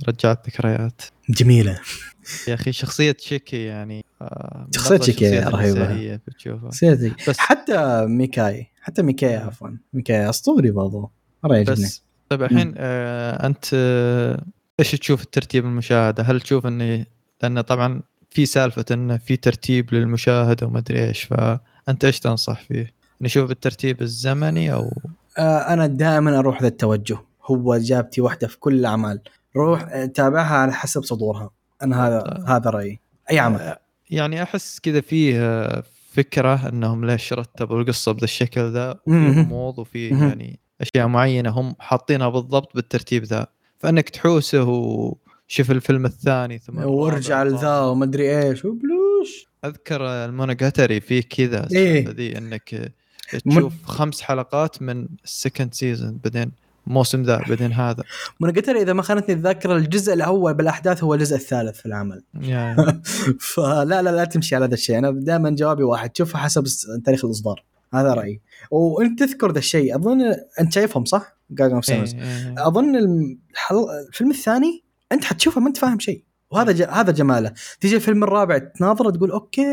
رجعت ذكريات. جميلة. يا أخي شخصية شيكي يعني آه، شخصية شيكي رهيبة. شخصية بس حتى ميكاي حتى ميكاي عفوا. ميكاي أسطوري برضو. مرة يعجبني. بس طيب الحين آه أنت آه إيش تشوف الترتيب المشاهدة؟ هل تشوف اني لأن طبعا في سالفة إنه في ترتيب للمشاهدة وما أدري إيش فأنت إيش تنصح فيه؟ نشوف بالترتيب الزمني أو آه أنا دائما أروح ذا التوجه هو إجابتي واحدة في كل الأعمال. روح تابعها على حسب صدورها. أنا هذا آه. هذا رأيي. أي عمل. آه، يعني أحس كذا فيه فكرة إنهم ليش رتبوا القصة بهذا الشكل ذا؟ غموض وفي يعني أشياء معينة هم حاطينها بالضبط بالترتيب ذا. فإنك تحوسه وشوف الفيلم الثاني ثم وارجع لذا وما ادري إيش. وبلوش. أذكر المونوجاتري فيه كذا إيه؟ ذي إنك تشوف من... خمس حلقات من ال second season بعدين الموسم ذا بعدين هذا. مونوجاتري إذا ما خانتني الذاكره الجزء الأول بالأحداث هو الجزء الثالث في العمل. فلا لا لا تمشي على هذا الشيء. أنا دائما جوابي واحد. شوفها حسب تاريخ الإصدار. هذا رأيي. وانت تذكر ذا الشيء أظن أنت شايفهم صح؟ Garden of إيه. أظن الحل... الفيلم الثاني أنت حتشوفه ما أنت فاهم شيء. وهذا ج... هذا جماله. تيجي الفيلم الرابع تناظره تقول أوكي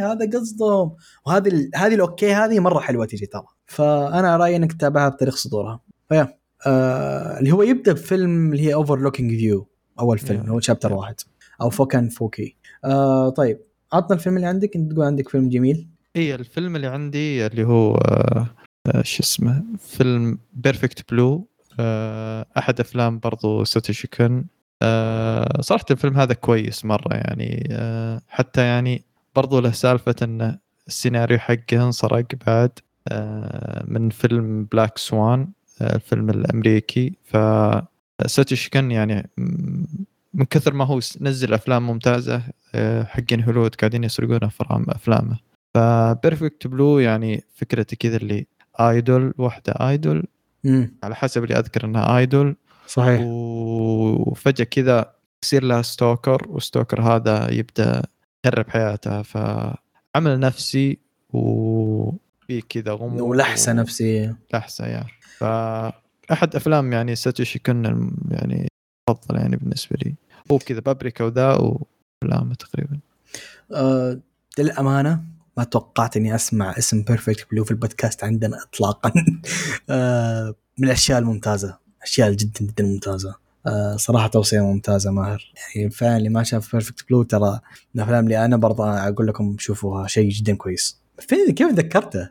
هذا قصدهم. وهذه ال... هذه ال okay هذه مرة حلوة تيجي ترى. فأنا رأيي إنك تتابعها بتاريخ صدورها. ف yeah آه اللي هو يبدأ بفيلم اللي هي Overlooking View أول فيلم yeah. هو chapter yeah. واحد أو فوكان فوكي آه طيب عطنا الفيلم اللي عندك أنت تقول عندك فيلم جميل. اي الفيلم اللي عندي اللي هو آه, آه، شو اسمه؟ فيلم Perfect Blue آه أحد أفلام برضو ساتوشي كن آه صراحة الفيلم هذا كويس مرة يعني آه حتى يعني برضو له سالفة انه السيناريو حقه انسرق بعد آه من فيلم Black Swan الفيلم الأمريكي. ف كان يعني من كثر ما هو نزل أفلام ممتازة آه، حقين هوليوود قاعدين يسرقون أفلامه. ف Perfect Blue يعني فكرته كذا اللي idol واحدة idol على حسب اللي أذكر إنها idol صحيح. وفجأة كذا يصير لها stalker وال stalker هذا يبدأ يخرب حياتها فعمل نفسي وفي كذا غموض ولحسة نفسية. لحسة yeah. فأحد أفلام يعني ساتوشي كن يعني أفضل يعني بالنسبة لي. هو كذا بابريكا وذا وأفلامه تقريبا. أه للأمانة ما توقعت إني أسمع اسم Perfect Blue في البودكاست عندنا اطلاقا. أه من الأشياء الممتازة أشياء جدا جدا ممتازة. أه صراحة توصية ممتازة ماهر. يعني فعلا اللي ما شاف Perfect Blue ترى من الأفلام اللي أنا برضه أقول لكم شوفوها شيء جدا كويس. كيف ذكرته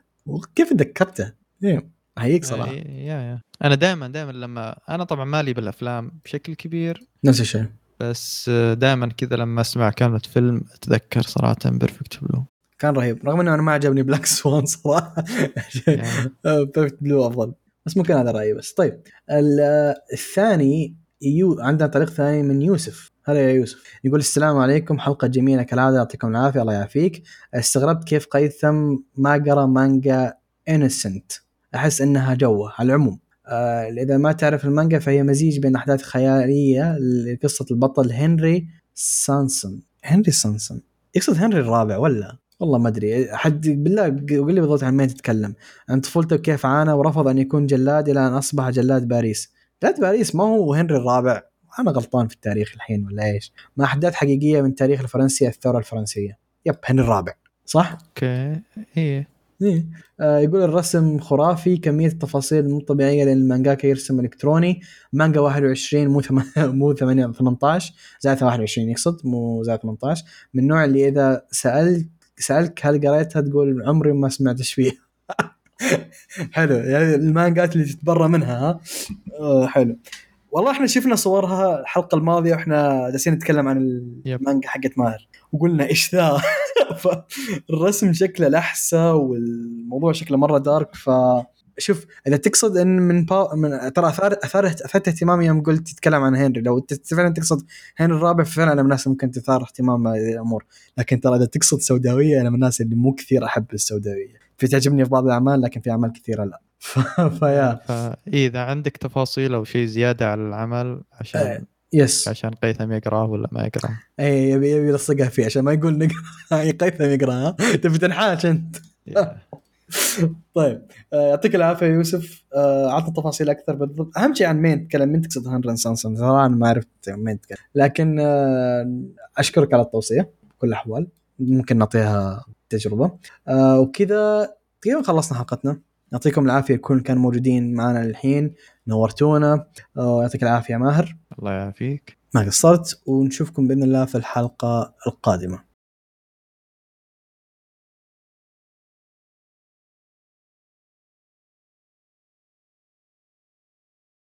كيف ذكرته إيه. هيك صراحة. يا yeah. أنا دائما دائما لما أنا طبعا مالي بالأفلام بشكل كبير. نفس الشيء. بس دائما كذا لما أسمع كلمة فيلم أتذكر صراحة Perfect Blue كان رهيب. رغم إنه أنا ما عجبني Black Swan صراحة. Perfect Blue أفضل. بس ممكن هذا رأيي بس. طيب. الثاني يو عندنا تعليق ثاني من يوسف. هلا يا يوسف. يقول السلام عليكم. حلقة جميلة كالعادة. يعطيكم العافية. الله يعافيك. استغربت كيف قيثم ما قرأ مانجا Innocent أحس إنها جوه على العموم. آه إذا ما تعرف المانجا فهي مزيج بين أحداث خيالية لقصة البطل هنري سانسون. هنري سانسون؟ يقصد هنري الرابع ولا؟ والله ما أدري. حد بالله قول لي بالضبط عن مين تتكلم. عن طفولته كيف عانى ورفض أن يكون جلاد إلى أن أصبح جلاد باريس. جلاد باريس ما هو هنري الرابع. أنا غلطان في التاريخ الحين ولا إيش؟ ما أحداث حقيقية من تاريخ الفرنسي الثورة الفرنسية. yep هنري الرابع. صح؟ okay. إيه. إيه. آه يقول الرسم خرافي كمية التفاصيل مو طبيعية لأن المانجاكا يرسم إلكتروني. مانجا 21 مو ثم... مو 8 18 زائد 21 يقصد مو زائد 18 من النوع اللي إذا سألت سألك هل قريتها تقول عمري ما سمعت إيش فيها. حلو. يعني المانجات اللي تتبرى منها ها؟ آه حلو. والله إحنا شفنا صورها الحلقة الماضية وإحنا جالسين نتكلم عن المانجا حقت ماهر. وقلنا إيش ذا؟ فالرسم شكله لحسة والموضوع شكله مرة دارك ف شوف إذا تقصد إن من, با... من ترى أثار أثار اثرت اهتمامي يوم قلت تتكلم عن هنري. لو فعلا تقصد هنري الرابع فعلا أنا من الناس ممكن تثار اهتمام هذه الأمور. لكن ترى إذا تقصد سوداوية أنا من الناس اللي مو كثير أحب السوداوية. في تعجبني في بعض الأعمال لكن في أعمال كثيرة لا. ف... ف yeah. إذا عندك تفاصيل أو شيء زيادة على العمل عشان آه. yes عشان قيثم يقراه ولا ما يقراه؟ اي يبي يبي يلصقها فيه عشان ما يقول نقرأ. قيثم يقراها تبي تنحاش أنت. طيب آه، يعطيك العافية يوسف. آه، اعطنا تفاصيل أكثر بالضبط. أهم شيء عن مين تكلم؟ مين تقصد هنرن سانسون ترى أنا ما عرفت مين تكلم. لكن آه، أشكرك على التوصية بكل الأحوال. ممكن نعطيها تجربة. وكذا تقريبا خلصنا حلقتنا. يعطيكم العافية كل كانوا موجودين معنا الحين نورتونا. يعطيك العافية ماهر. الله يعافيك. ما قصرت ونشوفكم بإذن الله في الحلقة القادمة.